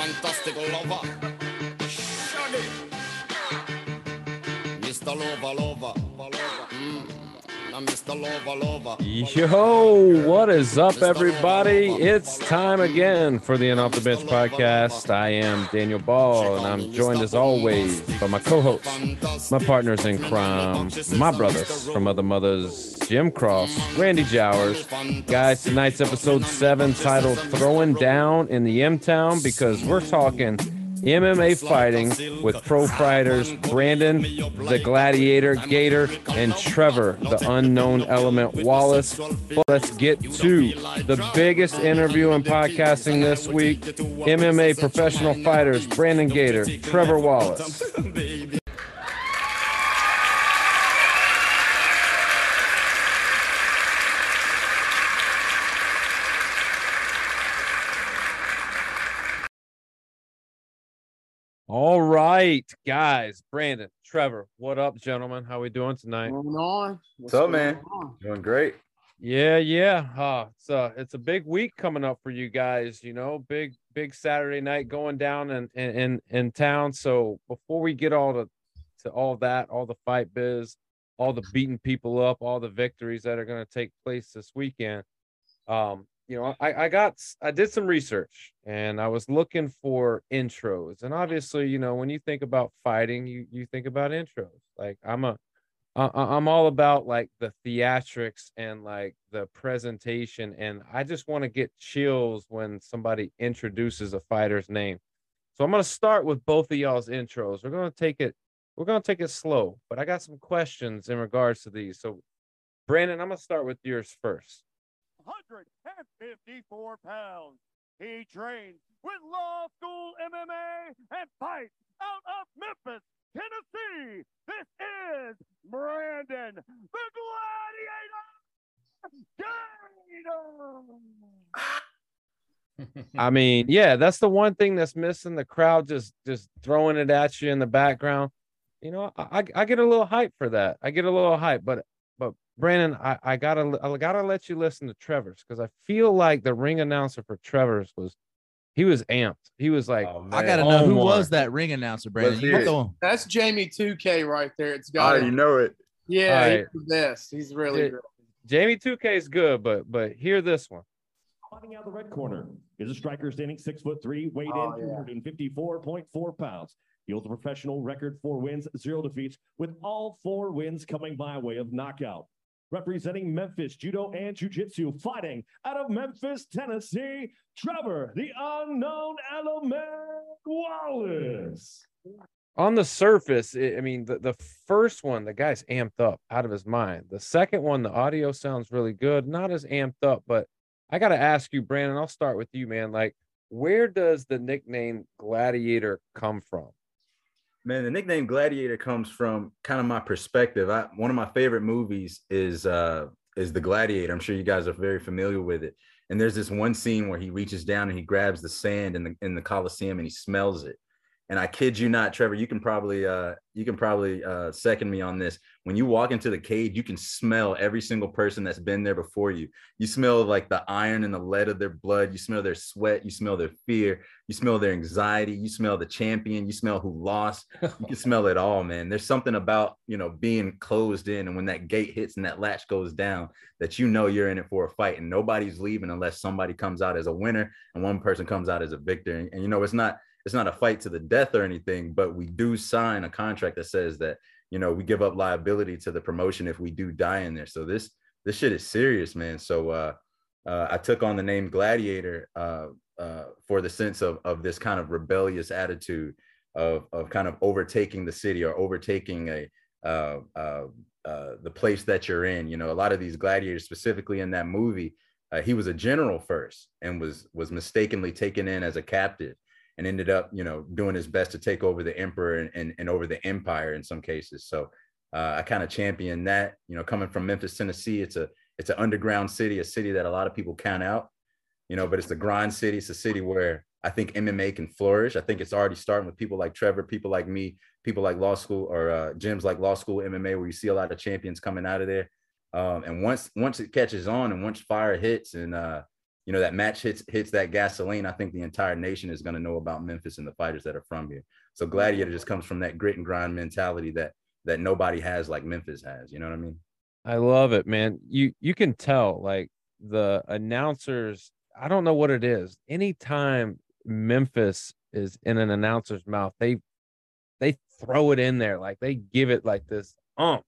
fantastic lover. Shaggy. Mr. Lover, lover. Mm. Lover, lover. Yo, what is up, everybody? It's time again for the And Off the Bench podcast. I am Daniel Ball, and I'm joined as always by my co-hosts, my partners in crime, my brothers from other mothers, Jim Cross, Randy Jowers. Guys, tonight's episode seven titled "Throwing Down in the M Town" because we're talking MMA fighting with pro fighters Brandon, the Gladiator Gator, and Trevor, the unknown element Wallace. Let's get to the biggest interview in podcasting this week. MMA professional fighters Brandon Gator, Trevor Wallace. All right, guys, Brandon, Trevor, what up, gentlemen? How we doing tonight? Going on? What's up, man? on? Doing great. Yeah, yeah. Uh, it's a it's a big week coming up for you guys. You know, big big Saturday night going down in in in, in town. So before we get all to to all that, all the fight biz, all the beating people up, all the victories that are going to take place this weekend. Um, you know, I I got I did some research and I was looking for intros, and obviously, you know, when you think about fighting, you you think about intros. Like I'm a I, I'm all about like the theatrics and like the presentation, and I just want to get chills when somebody introduces a fighter's name. So I'm gonna start with both of y'all's intros. We're gonna take it, we're gonna take it slow, but I got some questions in regards to these. So, Brandon, I'm gonna start with yours first. 154 pounds. He trains with Law School MMA and fights out of Memphis, Tennessee. This is Brandon the Gladiator. I mean, yeah, that's the one thing that's missing. The crowd just just throwing it at you in the background. You know, I I, get a little hype for that. I get a little hype, but Brandon, I, I gotta I gotta let you listen to Trevor's because I feel like the ring announcer for Trevor's was he was amped. He was like, Oh, I gotta oh, know who Omar. was that ring announcer, Brandon. You hear go. That's Jamie 2K right there. It's Oh, got you know it. Yeah, All he's the best. He's really Yeah. good. Jamie 2K is good, but but hear this one. Fighting out the red corner is a striker standing six foot three, weighed Oh, in yeah. 254.4 pounds. He holds a professional record, four wins, zero defeats, with all four wins coming by way of knockout. Representing Memphis Judo and Jiu Jitsu, fighting out of Memphis, Tennessee, Trevor, the unknown element Wallace. on the surface, i I mean, the, the first one, the guy's amped up out of his mind. The second one, the audio sounds really good, not as amped up, but I got to ask you, Brandon, I'll start with you, man. Like, where does the nickname Gladiator come from? Man, the nickname Gladiator comes from kind of my perspective. I one of my favorite movies is uh is The Gladiator. I'm sure you guys are very familiar with it. And there's this one scene where he reaches down and he grabs the sand in the in the Coliseum and he smells it. And I kid you not, Trevor, you can probably uh you can probably uh second me on this. When you walk into the cage, you can smell every single person that's been there before you. You smell like the iron and the lead of their blood, you smell their sweat, you smell their fear, you smell their anxiety, you smell the champion, you smell who lost. You can smell it all, man. There's something about, you know, being closed in and when that gate hits and that latch goes down that you know you're in it for a fight and nobody's leaving unless somebody comes out as a winner and one person comes out as a victor. And, and you know, it's not it's not a fight to the death or anything, but we do sign a contract that says that, you know, we give up liability to the promotion if we do die in there. So this this shit is serious, man. So uh uh, I took on the name Gladiator uh, uh, for the sense of of this kind of rebellious attitude of of kind of overtaking the city or overtaking a uh, uh, the place that you're in. You know, a lot of these gladiators, specifically in that movie, he was a general first and was was mistakenly taken in as a captive and ended up, you know, doing his best to take over the emperor and and, and over the empire in some cases. So uh, I kind of champion that. You know, coming from Memphis, Tennessee, it's a it's an underground city, a city that a lot of people count out. You know, but it's the grind city. It's a city where I think MMA can flourish. I think it's already starting with people like Trevor, people like me, people like law school or uh, gyms like law school MMA, where you see a lot of champions coming out of there. Um, and once once it catches on and once fire hits and uh, you know that match hits hits that gasoline, I think the entire nation is going to know about Memphis and the fighters that are from here. So Gladiator just comes from that grit and grind mentality that that nobody has like Memphis has. You know what I mean? I love it, man. You you can tell like the announcers. I don't know what it is. Anytime Memphis is in an announcer's mouth, they they throw it in there like they give it like this. Um,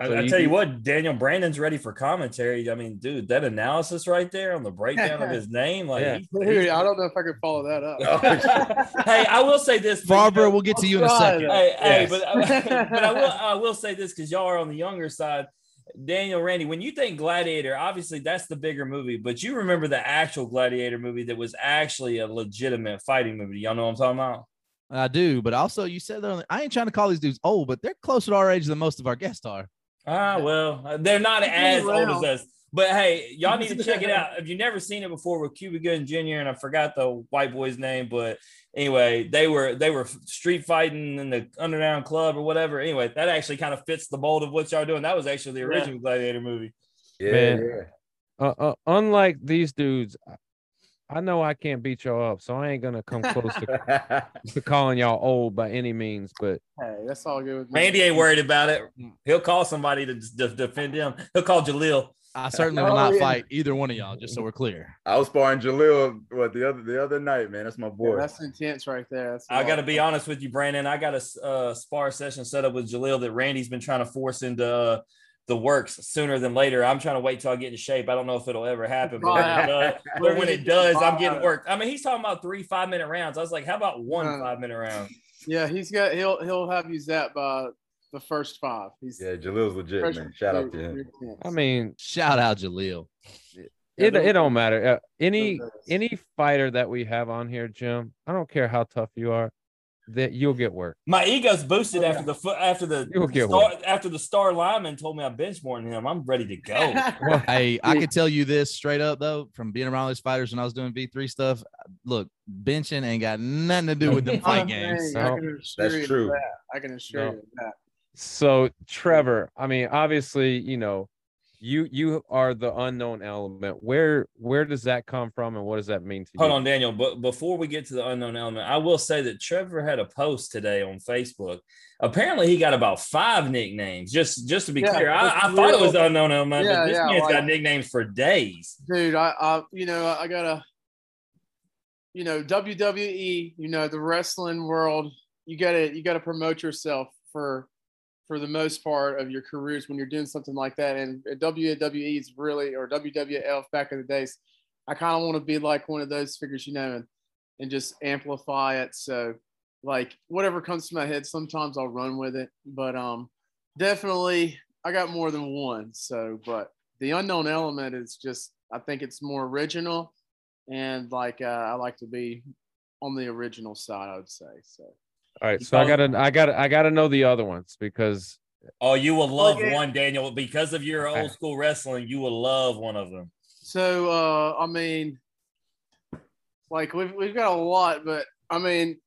I, So I you- tell you what, Daniel Brandon's ready for commentary. I mean, dude, that analysis right there on the breakdown of his name, like, Yeah. he's- Dude, I don't know if I could follow that up. hey, I will say this, Barbara, know- we'll get to you in a I'll try second. that. Hey, hey, but uh, but I will I will say this because y'all are on the younger side. Daniel, Randy, when you think Gladiator, obviously that's the bigger movie, but you remember the actual Gladiator movie that was actually a legitimate fighting movie. Y'all know what I'm talking about? I do, but also you said that I ain't trying to call these dudes old, but they're closer to our age than most of our guests are. Ah, well, uh, they're not as old as us. But hey, y'all need to check it out. If you've never seen it before with Cuba Gooding Jr. and I forgot the white boy's name, but anyway, they were they were street fighting in the underground club or whatever. Anyway, that actually kind of fits the mold of what y'all doing. That was actually the Yeah. original Gladiator movie. Yeah, Man. yeah. uh, uh, unlike these dudes, I- I know I can't beat y'all up, so I ain't gonna come close to, to calling y'all old by any means. But Hey, that's all good with me. Randy ain't worried about it. He'll call somebody to, to defend him. He'll call Jalil. I certainly will Oh, not yeah. fight either one of y'all, just so we're clear. I was sparring Jalil what the other the other night, man. That's my Yeah, boy. that's intense right there. That's I got to be honest with you, Brandon. I got a uh, spar session set up with Jalil that Randy's been trying to force into uh, the works sooner than later. I'm trying to wait till I get in shape. I don't know if it'll ever happen, but when it does, but when it does I'm getting worked. I mean, he's talking about three five minute rounds. I was like, how about one Uh, five minute round? Yeah, he's got he'll he'll have you zapped by the first five. He's Yeah, Jalil's legit, fresh- man. Shout out to him. I mean, Shout out Jalil. Yeah, it it don't matter. Uh, any any fighter that we have on here, Jim, I don't care how tough you are, that you'll get work. My ego's boosted oh, after the foot after the You'll get star, after the star lineman told me I bench more than him. I'm ready to go. Well, Hey, I Yeah. can tell you this straight up though, from being around these fighters when I was doing V3 stuff. Look, benching ain't got nothing to do with the fight Oh, games. dang, I No, can assure that's true. that. I can assure No. you of that. so Trevor, I mean, obviously, you know, you you are the unknown element. Where where does that come from, and what does that mean to Hold you? Hold on, Daniel. But before we get to the unknown element, I will say that Trevor had a post today on Facebook. Apparently, he got about five nicknames. Just just to be Yeah, clear, I, I thought it was the unknown element, Yeah, but this yeah, man's like- got nicknames for days. dude I, I you know i gotta you know wwe you know the wrestling world you gotta you gotta promote yourself for for the most part of your careers when you're doing something like that. And wwe is really or wwf back in the days i kind of want to be like one of those figures you know and, and just amplify it. So like whatever comes to my head sometimes i'll run with it. But um definitely i got more than one. So but the unknown element is just I think it's more original. And like uh, I like to be on the original side I would say so All right, so I gotta I gotta I gotta know the other ones because Oh, you will love yeah. one, Daniel, because of your old school wrestling. You will love one of them. so uh I mean like we've we've got a lot but I mean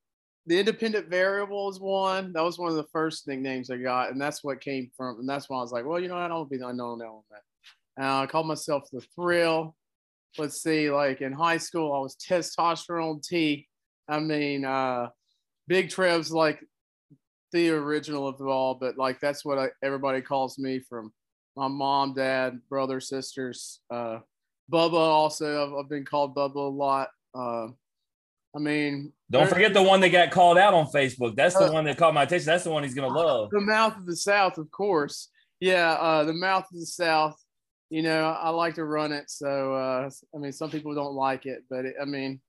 the independent variable is one that was one of the first nicknames I got and that's what came from and that's why I was like well you know what, I don't be the unknown element uh, I called myself the thrill let's see like in high school I was testosterone T I mean uh Big Trev's like the original of it all, but like that's what I, everybody calls me from my mom, dad, brother, sisters. Uh, Bubba also, I've, I've been called Bubba a lot. Uh, I mean, Don't forget the one that got called out on Facebook. That's the Uh, one that caught my attention. That's the one he's gonna love. the mouth of the South, of course. Yeah, uh, the mouth of the South. You know, I like to run it. So, uh, I mean, some people don't like it, but it, I mean,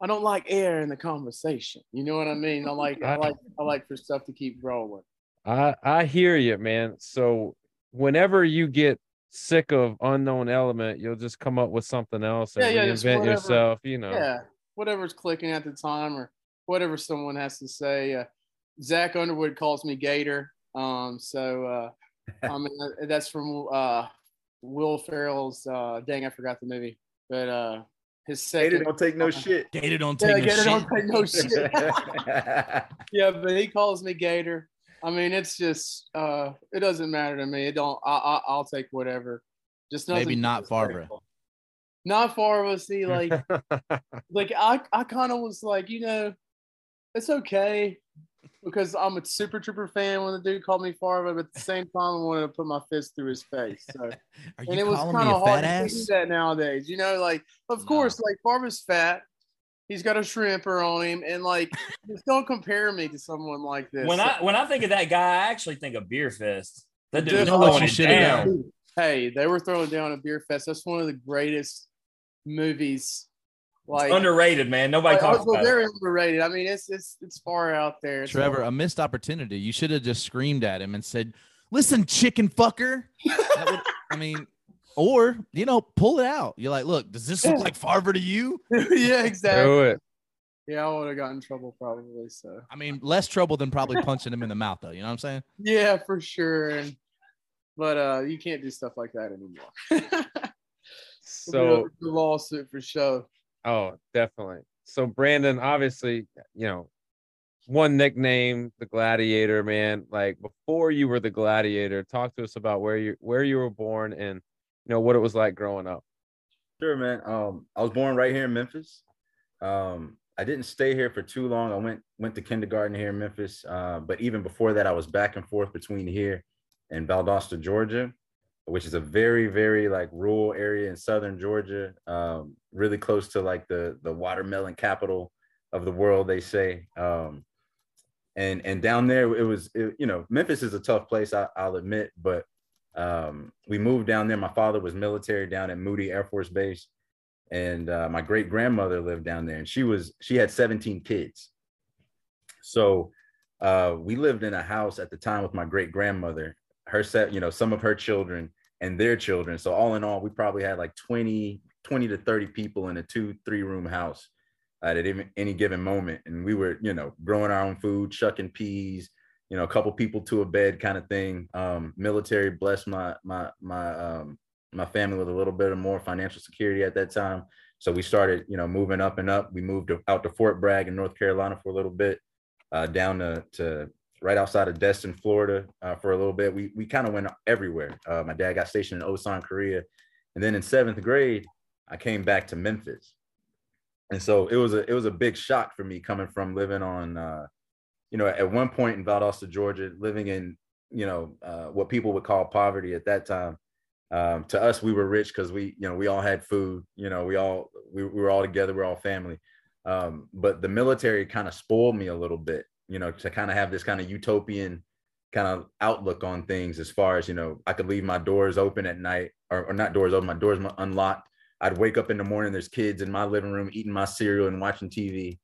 I don't like air in the conversation. You know what I mean? I like, I like, I like for stuff to keep rolling. I I hear you, man. So whenever you get sick of unknown element, you'll just come up with something else and Yeah, yeah, reinvent whatever. yourself. You know. Yeah, whatever's clicking at the time or whatever someone has to say. Uh, Zach Underwood calls me Gator. Um, so uh, I mean uh, that's from uh, Will Ferrell's. Uh, dang, I forgot the movie, but his Gator don't take no shit. Gator don't Yeah, take no Gator shit. don't take no shit. yeah, but he calls me Gator. I mean, it's just uh, it doesn't matter to me. It don't. I, I I'll take whatever. Just nothing Maybe not Barbara. disrespectful. not Farva. See, like, like I, I kind of was like, you know, it's okay because I'm a Super Trooper fan when the dude called me Farva, but at the same time, I wanted to put my fist through his face. So, Are and you it was calling me kind of hard fat to do ass? that nowadays. You know, like, of No. course, like Farva's fat. He's got a shrimper on him, and like, just don't compare me to someone like this. When I when I think of that guy, I actually think of Beerfest. That dude You was throwing you it should've down. hey, they were throwing down a Beerfest. That's one of the greatest movies. Like Underrated, man. Nobody like, talks also about it. very underrated. I mean, it's it's it's far out there. It's Trevor, a missed opportunity. You should have just screamed at him and said, "Listen, chicken fucker." Would, I mean, or you know, pull it out. You're like, "Look, does this look like Farva to you?" yeah, exactly. Do it. Yeah, I would have gotten in trouble probably. So I mean, less trouble than probably punching him in the mouth, though. You know what I'm saying? yeah, for sure. And but uh, you can't do stuff like that anymore. So the lawsuit for sure. Oh, definitely. So Brandon, obviously, you know, one nickname, the Gladiator, man. Like before you were the Gladiator, talk to us about where you where you were born and you know what it was like growing up. Sure, man. Um, I was born right here in Memphis. Um, I didn't stay here for too long. I went went to kindergarten here in Memphis. Uh, but even before that, I was back and forth between here and Valdosta, Georgia, which is a very, very like rural area in southern Georgia, um, really close to like the the watermelon capital of the world, they say. Um, and and down there, it was it, you know Memphis is a tough place, I, I'll admit, but um, we moved down there. My father was military down at Moody Air Force Base, and uh, my great grandmother lived down there, and she was she had 17 kids. So uh, we lived in a house at the time with my great grandmother, her set, you know, some of her children and their children. So all in all, we probably had like 20, 20 to 30 people in a two, three room house at any, given moment. And we were, you know, growing our own food, shucking peas, you know, a couple people to a bed kind of thing. Um, military blessed my my my um my family with a little bit of more financial security at that time. So we started, you know, moving up and up. We moved out to Fort Bragg in North Carolina for a little bit, uh, down to, to right outside of Destin, Florida, uh, for a little bit. We we kind of went everywhere. Uh, my dad got stationed in Osan, Korea, and then in seventh grade, I came back to Memphis, and so it was a it was a big shock for me coming from living on, uh, you know, at one point in Valdosta, Georgia, living in you know uh, what people would call poverty at that time. Um, to us, we were rich because we you know we all had food. You know, we all we, we were all together. We're all family. Um, but the military kind of spoiled me a little bit. You know, to kind of have this kind of utopian kind of outlook on things as far as you know i could leave my doors open at night or, or not doors open my doors unlocked. I'd wake up in the morning there's kids in my living room eating my cereal and watching tv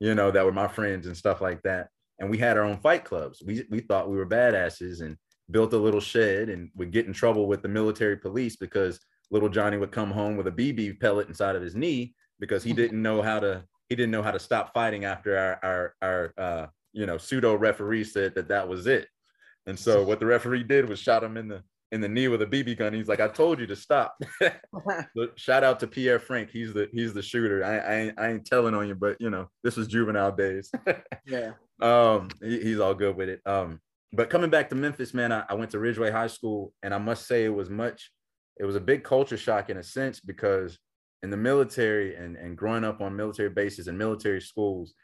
you know that were my friends and stuff like that. And we had our own fight clubs. We, we thought we were badasses and built a little shed and would get in trouble with the military police because little johnny would come home with a bb pellet inside of his knee because he didn't know how to he didn't know how to stop fighting after our our, our uh you know pseudo referee said that that was it and so what the referee did was shot him in the in the knee with a BB gun. He's like, "I told you to stop." But shout out to Pierre Frank. He's the he's the shooter. I I ain't, I ain't telling on you, but you know this was juvenile days. yeah. um, he- he's all good with it. Um, but coming back to Memphis, man, I, I went to Ridgeway High School, and I must say it was much. It was a big culture shock in a sense because in the military and and growing up on military bases and military schools,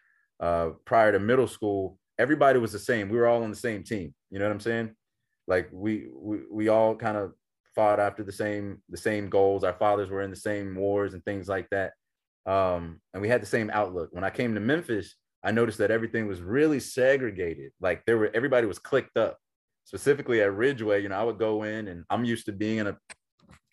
uh, prior to middle school, everybody was the same. We were all on the same team. You know what I'm saying? Like we we, we all kind of fought after the same the same goals. Our fathers were in the same wars and things like that. Um, and we had the same outlook. When I came to Memphis, I noticed that everything was really segregated. Like there were everybody was clicked up. Specifically at Ridgeway, you know, I would go in and I'm used to being in a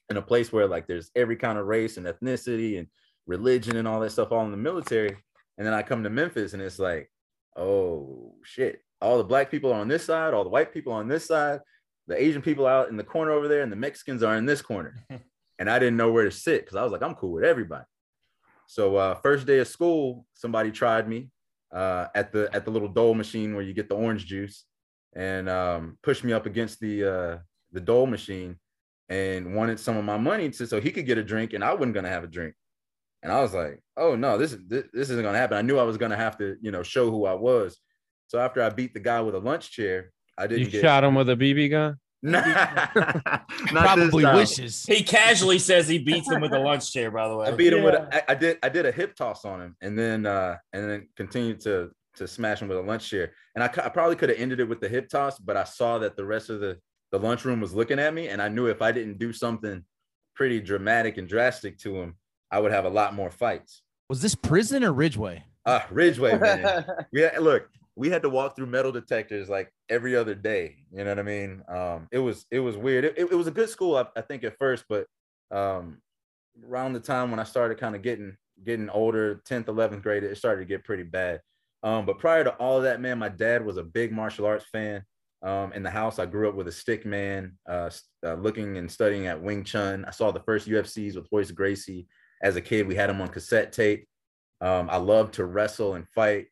in a place where like there's every kind of race and ethnicity and religion and all that stuff all in the military. And then I come to Memphis and it's like, oh shit. All the black people are on this side, all the white people on this side, the Asian people out in the corner over there, and the Mexicans are in this corner. and I didn't know where to sit because I was like, I'm cool with everybody. So uh, first day of school, somebody tried me uh, at the at the little dole machine where you get the orange juice, and um, pushed me up against the uh, the dole machine, and wanted some of my money to so he could get a drink, and I wasn't gonna have a drink. And I was like, oh no, this is this, this isn't gonna happen. I knew I was gonna have to, you know, show who I was. So after I beat the guy with a lunch chair, I didn't get shot him with a BB gun. Nah, not Probably wishes. He casually says he beats him with a lunch chair. By the way, I beat him with Yeah. a, I, I did I did a hip toss on him and then uh and then continued to to smash him with a lunch chair. And I, I probably could have ended it with the hip toss, but I saw that the rest of the the lunchroom was looking at me, and I knew if I didn't do something pretty dramatic and drastic to him, I would have a lot more fights. Was this prison or Ridgeway? Uh Ridgeway, man. yeah, look, we had to walk through metal detectors like every other day. You know what I mean? Um, it was it was weird. It, it, it was a good school, I, I think, at first, but um, around the time when I started kind of getting getting older, 10th, 11th grade, it started to get pretty bad. Um, but prior to all of that, man, my dad was a big martial arts fan. Um, in the house, I grew up with a stick man, uh, uh, looking and studying at Wing Chun. I saw the first UFCs with Royce Gracie as a kid. We had him on cassette tape. Um, I loved to wrestle and fight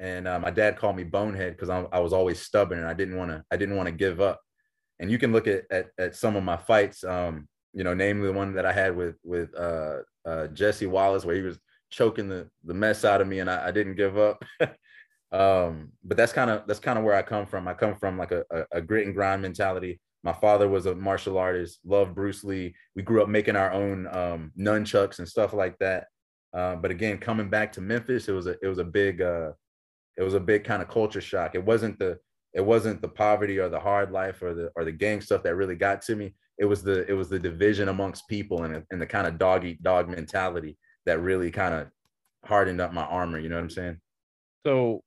and uh, my dad called me bonehead because I, I was always stubborn and I didn't want to I didn't want to give up. And you can look at, at at some of my fights, um, you know, namely the one that I had with with uh, uh, Jesse Wallace, where he was choking the the mess out of me, and I, I didn't give up. um, but that's kind of that's kind of where I come from. I come from like a, a, a grit and grind mentality. My father was a martial artist, loved Bruce Lee. We grew up making our own um, nunchucks and stuff like that. Uh, but again, coming back to Memphis, it was a it was a big uh, it was a big kind of culture shock. It wasn't the it wasn't the poverty or the hard life or the or the gang stuff that really got to me. It was the it was the division amongst people and, and the kind of dog eat dog mentality that really kind of hardened up my armor. You know what I'm saying? So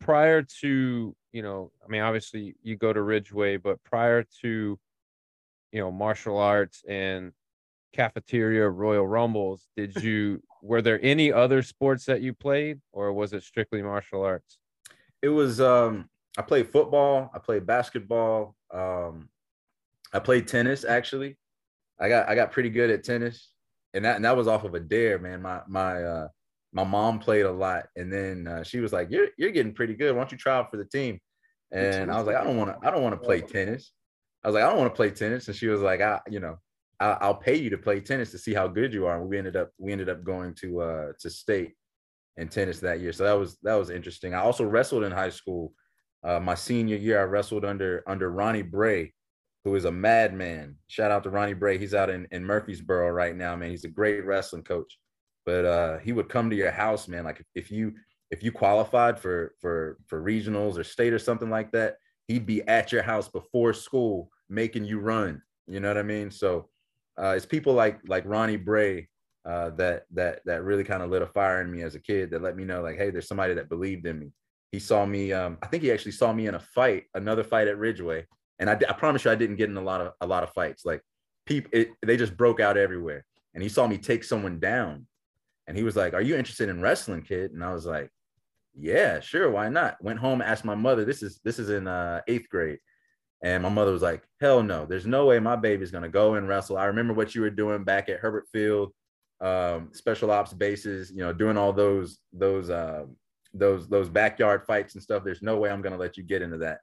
prior to, you know, I mean, obviously you go to Ridgeway, but prior to, you know, martial arts and cafeteria Royal Rumbles, did you were there any other sports that you played or was it strictly martial arts? It was um I played football, I played basketball, um I played tennis actually. I got I got pretty good at tennis. And that and that was off of a dare, man. My my uh my mom played a lot and then uh, she was like, "You're you're getting pretty good. Why don't you try out for the team?" And I was like, "I don't want to I don't want to play tennis." I was like, "I don't want to play tennis." And she was like, "I, you know, I, I'll pay you to play tennis to see how good you are." And we ended up we ended up going to uh to state in tennis that year. So that was that was interesting. I also wrestled in high school. Uh, my senior year, I wrestled under under Ronnie Bray, who is a madman. Shout out to Ronnie Bray. He's out in, in Murfreesboro right now, man. He's a great wrestling coach. But uh, he would come to your house, man. Like if you if you qualified for for for regionals or state or something like that, he'd be at your house before school making you run. You know what I mean? So uh, it's people like like Ronnie Bray uh, that that that really kind of lit a fire in me as a kid that let me know like, hey, there's somebody that believed in me. He saw me. Um, I think he actually saw me in a fight, another fight at Ridgeway, and I, I promise you, I didn't get in a lot of a lot of fights. Like people, they just broke out everywhere. And he saw me take someone down, and he was like, "Are you interested in wrestling, kid?" And I was like, "Yeah, sure, why not?" Went home, asked my mother. This is this is in uh, eighth grade. And my mother was like, hell no, there's no way my baby's gonna go and wrestle. I remember what you were doing back at Hurlburt Field, um, special ops bases, you know, doing all those those uh, those those backyard fights and stuff. There's no way I'm gonna let you get into that.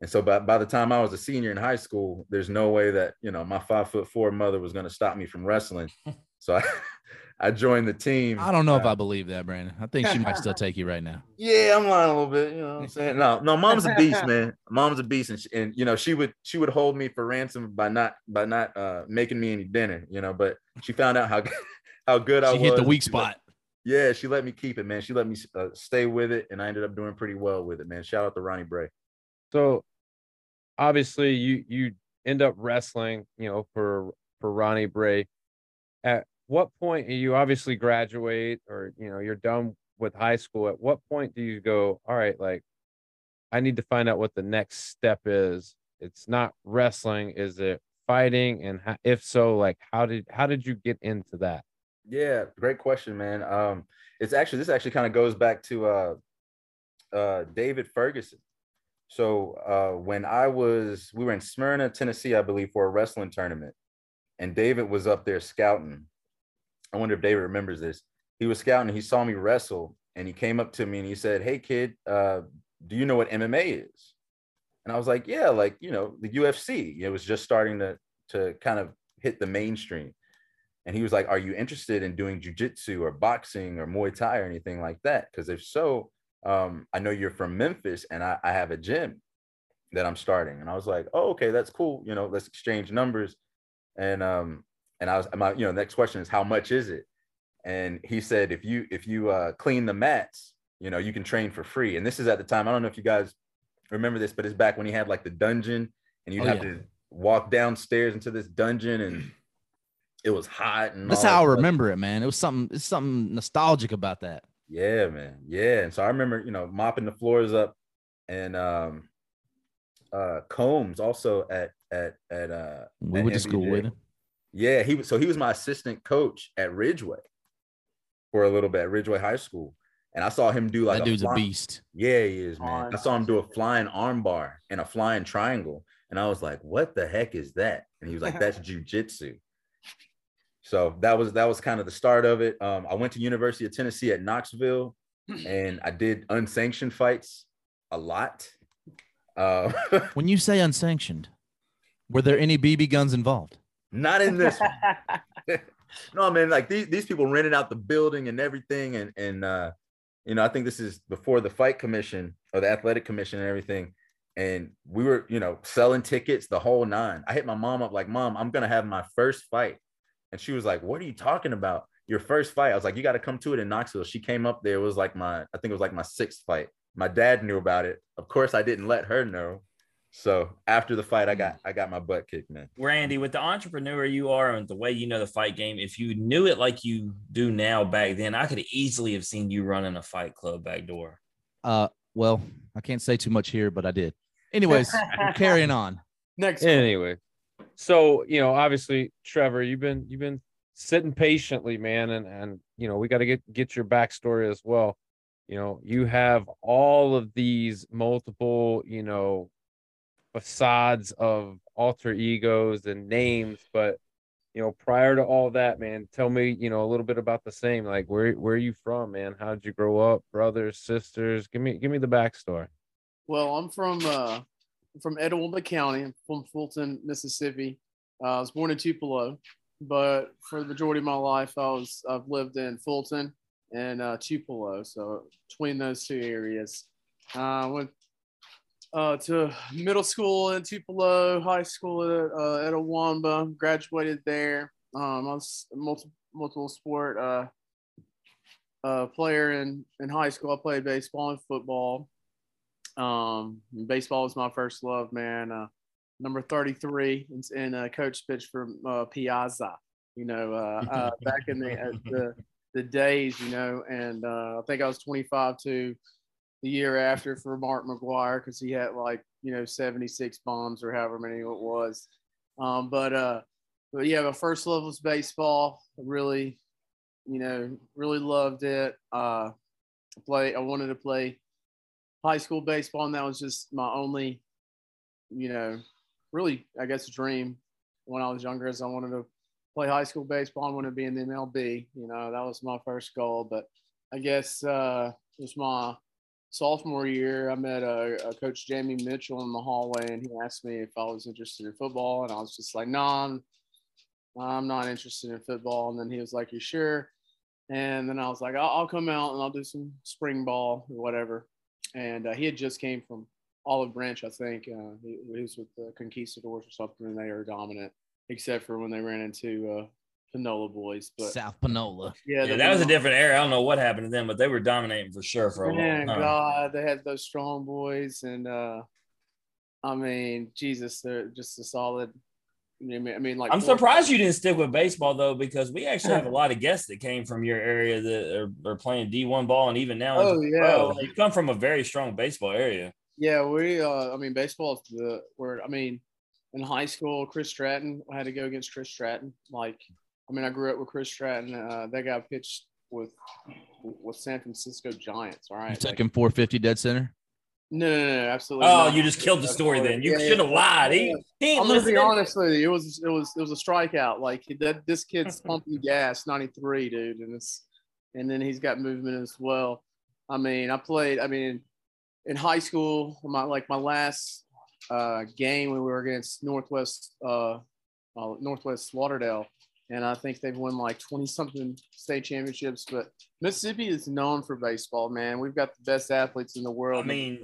And so by, by the time I was a senior in high school, there's no way that you know my five foot four mother was gonna stop me from wrestling. So I, I joined the team. I don't know if Uh, I believe that, Brandon. I think she might still take you right now. yeah, I'm lying a little bit. You know what I'm saying? No, no, mom's a beast, man. Mom's a beast, and, she, and you know she would she would hold me for ransom by not by not uh making me any dinner, you know. But she found out how how good I was. She hit the weak She let- spot. yeah, she let me keep it, man. She let me uh, stay with it, and I ended up doing pretty well with it, man. Shout out to Ronnie Bray. So obviously you you end up wrestling, you know, for for Ronnie Bray. At what point you obviously graduate or you know you're done with high school? At what point do you go, all right, like I need to find out what the next step is? It's not wrestling, is it fighting? And if so, like how did how did you get into that? Yeah, great question, man. Um, it's actually this actually kind of goes back to uh, uh, David Ferguson. So uh, when I was, we were in Smyrna, Tennessee, I believe, for a wrestling tournament, and David was up there scouting. I wonder if David remembers this. He was scouting. He saw me wrestle, and he came up to me and he said, "Hey, kid, uh, do you know what MMA is?" And I was like, "Yeah, like you know, the UFC. It was just starting to to kind of hit the mainstream." And he was like, Are you interested in doing jujitsu or boxing or Muay Thai or anything like that? Because if so, um, I know you're from Memphis and I, I have a gym. that I'm starting. And I was like, oh, okay, that's cool. You know, let's exchange numbers. And um, and I was my, you know, next question is how much is it? And he said, if you if you uh clean the mats, you know, you can train for free. And this is at the time, I don't know if you guys remember this, but it's back when he had like the dungeon and you'd Oh, have yeah. to walk downstairs into this dungeon and it was hot and That's how I stuff. remember it, man. It was something. It's something nostalgic about that. Yeah, man. Yeah. And so I remember, you know, mopping the floors up and um uh Combs also at at at uh We at went to school with him. Yeah, he was so he was my assistant coach at Ridgeway for a little bit, Ridgeway High School. And I saw him do like that dude's a fly- beast. Yeah, he is, man. I saw him do a flying arm bar and a flying triangle. And I was like, what the heck is that? And he was like, that's jujitsu. So that was that was kind of the start of it. Um, I went to University of Tennessee at Knoxville and I did unsanctioned fights a lot. Uh, When you say unsanctioned, were there any BB guns involved? Not in this one. no, man, like these, these people rented out the building and everything. And and uh, you know, I think this is before the fight commission or the athletic commission and everything. And we were, you know, selling tickets, the whole nine. I hit my mom up like, Mom, I'm gonna have my first fight. And she was like, What are you talking about? Your first fight. I was like, You got to come to it in Knoxville. She came up there. It was like my, I think it was like my sixth fight. My dad knew about it. Of course, I didn't let her know. So after the fight, I got I got my butt kicked, man. Randy, with the entrepreneur you are and the way you know the fight game, if you knew it like you do now back then, I could easily have seen you running a fight club back door. Uh, well, I can't say too much here, but I did. Anyways, carrying on. Next, one. Anyway, so you know, obviously, Trevor, you've been you've been sitting patiently, man, and and you know, we got to get get your backstory as well. You know, you have all of these multiple, you know, facades of alter egos and names, but you know, prior to all that, man, tell me, you know, a little bit about the same. Like, where where are you from, man? How did you grow up? Brothers, sisters? Give me give me the backstory. Well, I'm from uh, from Itawamba County. I'm from Fulton, Mississippi. Uh, I was born in Tupelo, but for the majority of my life, I was I've lived in Fulton and uh, Tupelo. So between those two areas, uh, I went uh, to middle school in Tupelo, high school at uh, Itawamba. Graduated there. Um, I was a multi, multiple sport uh, uh, player in in high school. I played baseball and football. Um, baseball was my first love, man. Uh, number 33 and, and uh, coach pitched for uh, Piazza, you know, uh, uh, back in the, uh, the, the days, you know, and uh, I think I was 25 to the year after for Mark McGwire because he had like, you know, 76 bombs or however many it was. Um, but, uh, but yeah, my first love was baseball. Really, you know, really loved it. Uh, play. I wanted to play high school baseball, and that was just my only, you know, really, I guess, dream when I was younger. Is I wanted to play high school baseball. I wanted to be in the MLB. You know, that was my first goal. But I guess uh, was my sophomore year. I met a, a coach Jamie Mitchell in the hallway, and he asked me if I was interested in football, and I was just like, "No, I'm, I'm not interested in football." And then he was like, "You sure?" And then I was like, I'll, I'll come out and I'll do some spring ball or whatever. And uh, he had just came from Olive Branch, I think. Uh, he, he was with the Conquistadors or something, and they are dominant, except for when they ran into uh, Panola boys. But South Panola. yeah, Yeah, the that was a different era. I don't know what happened to them, but they were dominating for sure for a Man, long time. God, they had those strong boys, and uh, I mean, Jesus, they're just a solid. I mean, I mean, like I'm surprised you didn't stick with baseball though, because we actually have a lot of guests that came from your area that are, are playing D1 ball, and even now, Oh, yeah, pro. you come from a very strong baseball area. Yeah, we. Uh, I mean, baseball is the word. I mean, in high school, Chris Stratton. I had to go against Chris Stratton. Like, I mean, I grew up with Chris Stratton. Uh, that guy pitched with with San Francisco Giants. All right, You right. took Like, him 450 dead center. no, no, no, no, absolutely. Oh, not. you just killed the story then. You Yeah, should have yeah. lied. He, he I'm gonna be honest with you. It was it was it was a strikeout. Like that, this kid's pumping gas, 93, dude, and it's and then he's got movement as well. I mean, I played. I mean, in high school, my like my last uh, game when we were against Northwest uh, uh, Northwest Lauderdale, and I think they've won like 20 something state championships. But Mississippi is known for baseball, man. We've got the best athletes in the world. I mean.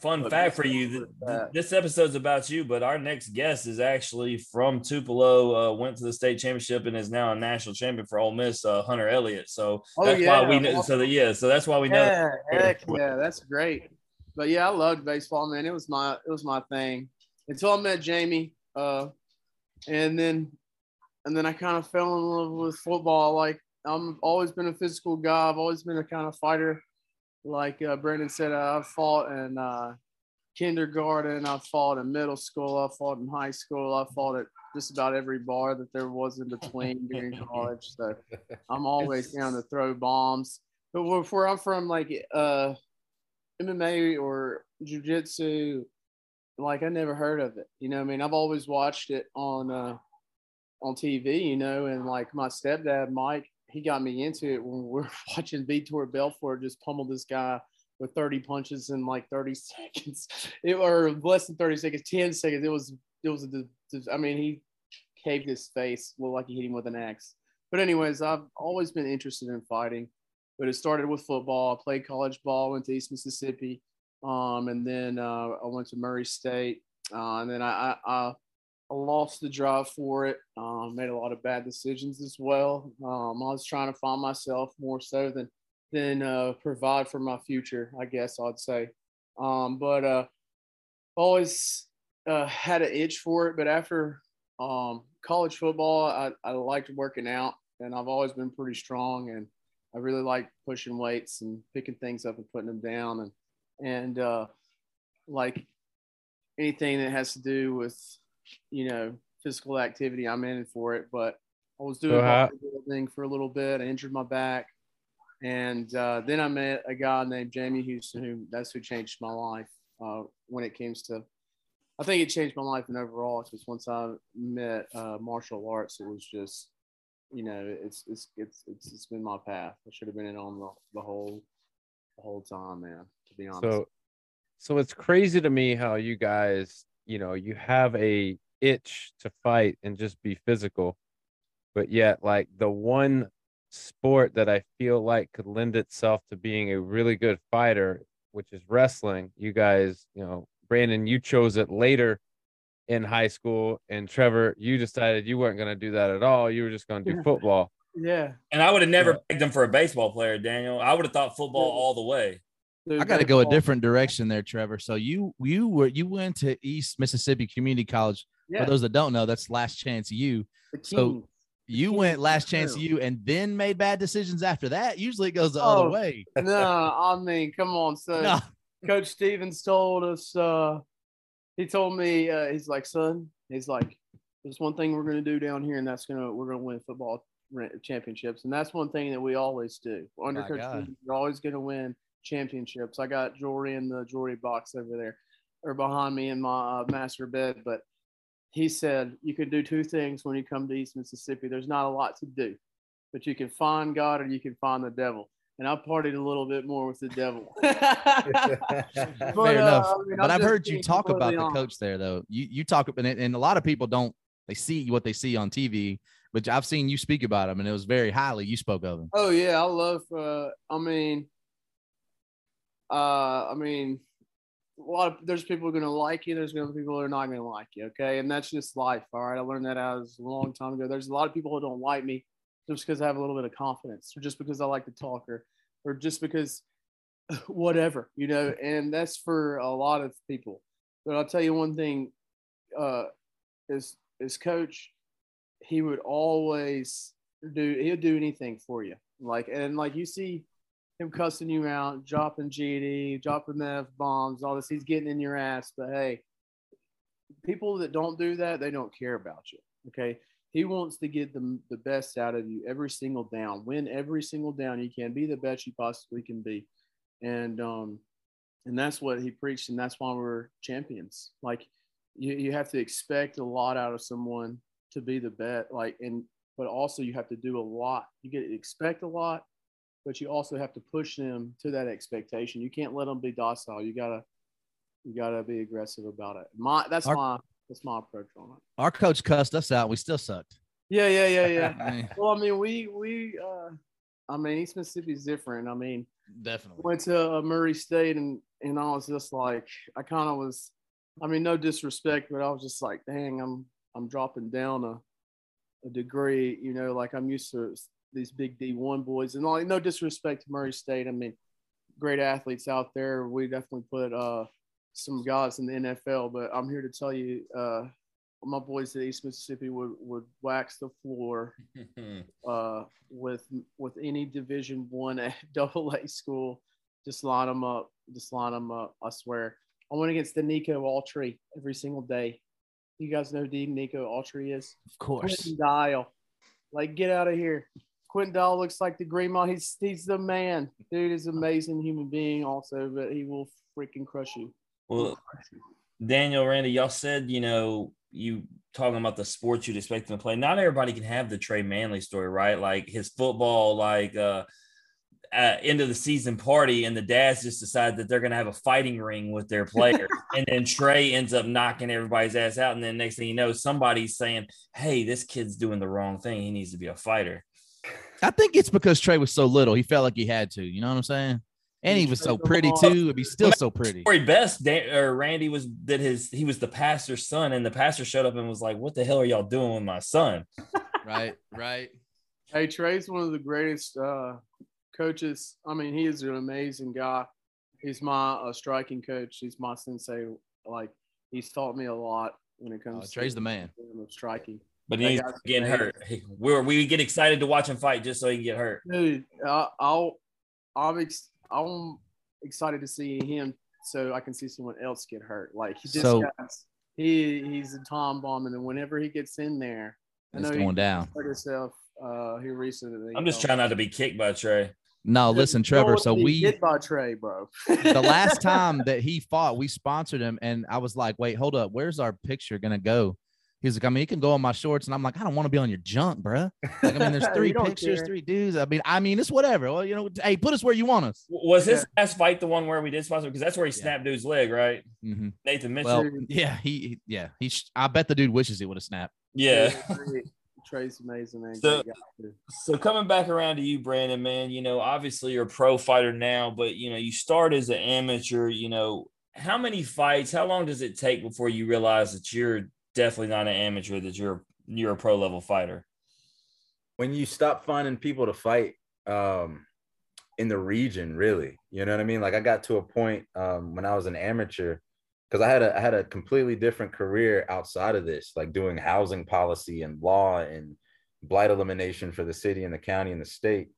Fun But fact for you: this episode's about you, but our next guest is actually from Tupelo. Uh, went to the state championship and is now a national champion for Ole Miss. Uh, Hunter Elliott. So Oh, that's why we know. So that, yeah, so that's why we know. Yeah, heck yeah, that's great. But yeah, I loved baseball, man. It was my it was my thing until I met Jamie. Uh, and then and then I kind of fell in love with football. Like I'm always been a physical guy. I've always been a kind of fighter. Like uh, Brandon said, uh, I've fought in uh, kindergarten. I fought in middle school. I fought in high school. I fought at just about every bar that there was in between during college. So I'm always down to throw bombs. But where, I'm from, like uh, MMA or jujitsu, like I never heard of it. You know, what I mean, I've always watched it on uh, on TV. You know, and like my stepdad Mike, he got me into it when we we're watching Vitor Belfort just pummel this guy with 30 punches in like 30 seconds, it, or less than 30 seconds, 10 seconds. It was it was a, I mean, he caved his face, looked like he hit him with an axe. But anyways, I've always been interested in fighting but it started with football. I played college ball, went to East Mississippi, um, and then uh, I went to Murray State, uh, and then I, I, I lost the drive for it. Um, made a lot of bad decisions as well. Um, I was trying to find myself more so than than uh, provide for my future, I guess I'd say. Um, but uh, always uh, had an itch for it. But after um, college football, I, I liked working out, and I've always been pretty strong and I really like pushing weights and picking things up and putting them down and and uh, like anything that has to do with you know physical activity, I'm in for it. But I was doing how- bodybuilding for a little bit. I injured my back, and uh, then I met a guy named Jamie Houston, who that's who changed my life uh, when it comes to. I think it changed my life in overall. It's just once I met uh, martial arts, it was just you know, it's it's it's it's, it's been my path. I should have been in on the, the whole the whole time, man. To be honest. So, so it's crazy to me how you guys, you know, you have a itch to fight and just be physical, but yet, like the one sport that I feel like could lend itself to being a really good fighter, which is wrestling. You guys, you know, Brandon, you chose it later in high school, and Trevor, you decided you weren't going to do that at all. You were just going to do Yeah. football. yeah, And I would have never Yeah. pegged him for a baseball player, Daniel. I would have thought football all the way. Dude, I got to go a different direction there, Trevor. So you you were you went to East Mississippi Community College. Yeah, For those that don't know, that's Last Chance U. the so-. You went Last Chance. U and then made bad decisions after that. Usually it goes the other Oh, way. no, I mean, come on. So No. Coach Stephens told us. Uh, he told me uh, he's like, son, he's like, there's one thing we're gonna do down here, and that's gonna we're gonna win football championships, and that's one thing that we always do. Under My Coach God. Stephens, we're always gonna win championships. I got jewelry in the jewelry box over there, or behind me in my uh, master bed, but. He said, You can do two things when you come to East Mississippi. There's not a lot to do, but you can find God or you can find the devil. And I partied a little bit more with the devil. Fair But, uh, enough. I mean, but I'm I've heard you talk about the honest. coach there, though. You you talk and, and a lot of people don't. They see what they see on TV, but I've seen you speak about him, and it was very highly. You spoke of him. Oh yeah, I love. Uh, I mean, uh, I mean, a lot of there's people are gonna like you. There's gonna be people who are not gonna like you. Okay, and that's just life. All right, I learned that as a long time ago. There's a lot of people who don't like me just because I have a little bit of confidence, or just because I like to talk, or or just because whatever, you know. And that's for a lot of people. But I'll tell you one thing. Uh, is is coach he would always do he'll do anything for you like and like you see him cussing you out dropping gd dropping the f bombs all this he's getting in your ass. But hey people that don't do that they don't care about you okay? He wants to get the, the best out of you every single down win every single down you can be the best you possibly can be. And um and that's what he preached and that's why we're champions. Like you, you have to expect a lot out of someone to be the best like and but also you have to do a lot. You get expect a lot but you also have to push them to that expectation. You can't let them be docile. You gotta you gotta be aggressive about it. My that's Our- my that's my approach on it. Our coach cussed us out. We still sucked. yeah yeah yeah yeah. Well i mean we we uh i mean east mississippi is different. I mean Definitely. went to uh, Murray State and and I was just like I kind of was I mean no disrespect but I was just like dang I'm I'm dropping down a a degree you know like I'm used to these big D1 boys and like no disrespect to Murray State I mean great athletes out there we definitely put uh some guys in the NFL but I'm here to tell you uh my boys at East Mississippi would would wax the floor uh, with with any Division One double A school. Just line them up. Just line them up. I swear. I went against Denico Autry every single day. You guys know who Nico Autry is? Of course. Dial. Like, get out of here. Quentin Dial looks like the grandma. He's he's the man. Dude is an amazing human being also, but he will freaking crush you. Well, Daniel, Randy, y'all said, you know, you talking about the sports you'd expect them to play. Not everybody can have the Trey Manley story, right? Like his football, like uh, uh end of the season party, and the dads just decide that they're gonna have a fighting ring with their players, and then Trey ends up knocking everybody's ass out, and then next thing you know, somebody's saying, "Hey, this kid's doing the wrong thing. He needs to be a fighter." I think it's because Trey was so little. He felt like he had to. You know what I'm saying? And he was so pretty too. He's still so pretty. Corey Best Dan, or Randy was that his he was the pastor's son, and the pastor showed up and was like, "What the hell are y'all doing with my son?" Right, right. Hey, Trey's one of the greatest uh, coaches. I mean, he is an amazing guy. He's my uh, striking coach. He's my sensei. Like, he's taught me a lot when it comes. Oh, Trey's to the man. Of striking. But That he's guy's getting amazing. hurt. We we get excited to watch him fight just so he can get hurt. Dude, I, I'll, I'm, ex- I'm excited to see him so I can see someone else get hurt. Like he just So- guy's, he he's a tom bomb, and then whenever he gets in there, I It's know going he down. hurt himself uh, here recently. I'm just um, trying not to be kicked by Trey. No, Dude, listen, Trevor. So we hit by Trey, bro. the last time that he fought, we sponsored him, and I was like, "Wait, hold up, where's our picture gonna go?" He's like, "I mean, you can go on my shorts," and I'm like, "I don't want to be on your junk, bruh. Like, I mean, there's three pictures, care. three dudes. I mean, I mean, it's whatever. Well, you know, hey, put us where you want us." W- Was his last fight the one where we did sponsor? Because that's where he Yeah. snapped dude's leg, right? hmm Nathan Mitchell. Well, yeah, he, he- yeah, he. sh- I bet the dude wishes he would have snapped. yeah. Trey- Trey's amazing, man. So- Great guy, too. So coming back around to you, Brandon, man, you know, obviously you're a pro fighter now, but you know, you start as an amateur, you know, how many fights, how long does it take before you realize that you're definitely not an amateur, that you're you're a pro level fighter? when you stop finding people to fight um in the region really you know what i mean? Like i got to a point um when i was an amateur because i had a i had a completely different career outside of this like doing housing policy and law and blight elimination for the city and the county and the state.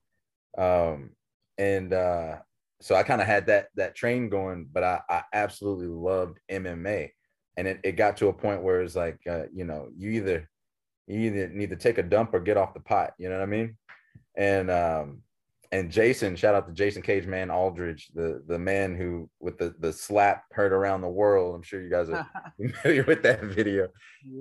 Um and uh so i kind of had that that train going but i i absolutely loved mma and it, it got to a point where it's like uh, you know you either you either need to take a dump or get off the pot. You know what I mean? And um, and Jason, shout out to Jason Cage Man Aldridge, the the man who with the the slap heard around the world. I'm sure you guys are familiar with that video.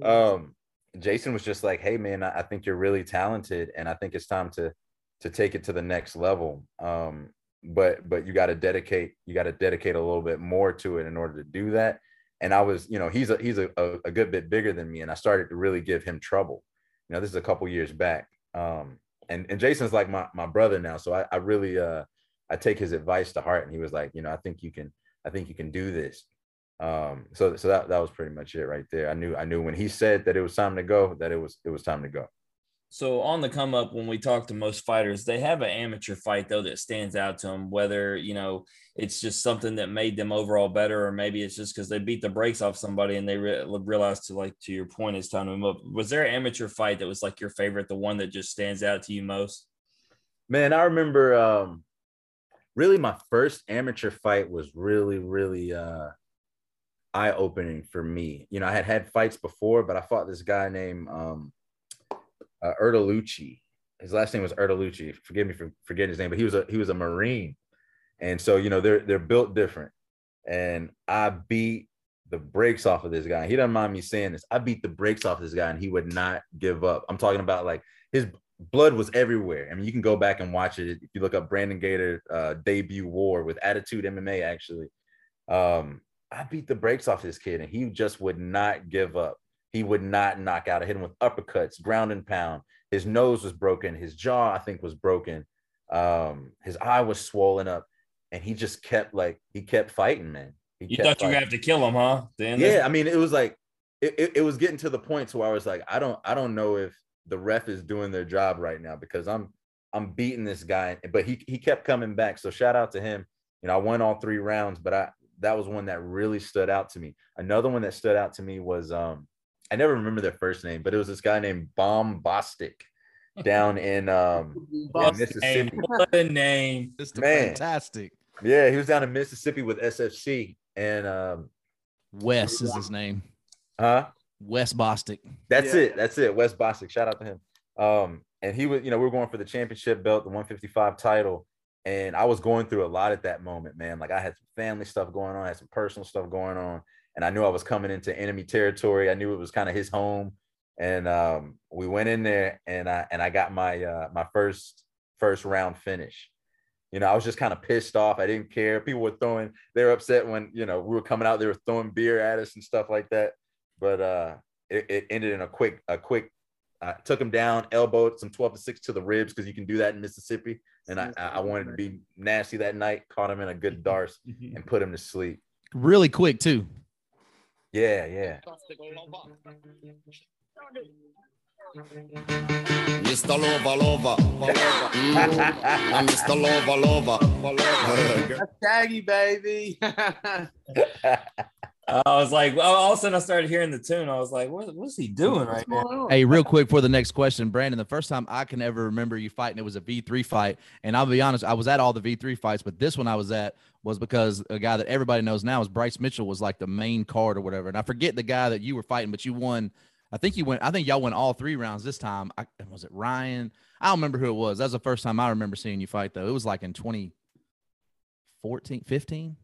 Um, Jason was just like, "Hey man, I, I think you're really talented, and I think it's time to to take it to the next level. Um, but but you got to dedicate you got to dedicate a little bit more to it in order to do that." And I was, you know, he's a he's a, a, good bit bigger than me, and I started to really give him trouble. You know, this is a couple years back. Um, and and Jason's like my my brother now, so I, I really uh I take his advice to heart. And he was like, you know, I think you can I think you can do this. Um, so so that that was pretty much it right there. I knew I knew when he said that it was time to go, that it was it was time to go. So on the come up, when we talk to most fighters, they have an amateur fight though that stands out to them. Whether you know it's just something that made them overall better, or maybe it's just because they beat the brakes off somebody and they re- realized to like to your point, it's time to move. Was there an amateur fight that was like your favorite, the one that just stands out to you most? Man, I remember um really my first amateur fight was really, really uh eye-opening for me. You know, I had had fights before, but I fought this guy named um uh, Erdelucci. His last name was Erdelucci. Forgive me for forgetting his name, but he was a he was a Marine. And so, you know, they're they're built different. And I beat the brakes off of this guy. He doesn't mind me saying this. I beat the brakes off this guy and he would not give up. I'm talking about like his blood was everywhere. I mean, you can go back and watch it if you look up Brandon Gator uh, debut war with Attitude MMA. Actually, um, I beat the brakes off this kid, and he just would not give up. He would not knock out. I hit him with uppercuts, ground and pound. His nose was broken. His jaw, I think, was broken. Um, his eye was swollen up, and he just kept like he kept fighting, man. He You thought you were fighting. gonna have to kill him, huh? Then Yeah, I mean, it was like it, it, it was getting to the point to where I was like, I don't I don't know if the ref is doing their job right now because I'm I'm beating this guy, but he he kept coming back. So shout out to him. You know, I won all three rounds, but I that was one that really stood out to me. Another one that stood out to me was um I never remember their first name, but it was this guy named Bombastic down in um in Boston. Mississippi. Name, what a name. It's Man. fantastic. Yeah, he was down in Mississippi with SFC and um Wes is his name. huh Wes Bostic. That's Yeah. it. That's it. Wes Bostic. Shout out to him. Um, and he was, you know, we were going for the championship belt, the 155 title. And I was going through a lot at that moment, man. Like I had some family stuff going on, I had some personal stuff going on. And I knew I was coming into enemy territory. I knew it was kind of his home. And um, we went in there and I and I got my uh my first first round finish. You know, I was just kind of pissed off. I didn't care. People were throwing, they were upset when, you know, we were coming out, they were throwing beer at us and stuff like that. But uh it, it ended in a quick, a quick, uh, took him down, elbowed some 12 to 6 to the ribs because you can do that in Mississippi. And I, I I wanted to be nasty that night, caught him in a good darce and put him to sleep. Really quick too. Yeah, yeah. Mr. Lover, lover, lover. Mm. Mr. Lover, lover, lover. That's Shaggy, baby. I was like, well, all of a sudden I started hearing the tune. I was like, what, what's he doing right now? Hey, real quick for the next question, Brandon. The first time I can ever remember you fighting, it was a V3 fight. And I'll be honest, I was at all the V3 fights, but this one I was at was because a guy that everybody knows now is Bryce Mitchell was like the main card or whatever. And I forget the guy that you were fighting, but you won. I think you went. I think y'all won all three rounds this time. I, was it Ryan? I don't remember who it was. That was the first time I remember seeing you fight though. It was like in 2014, 15.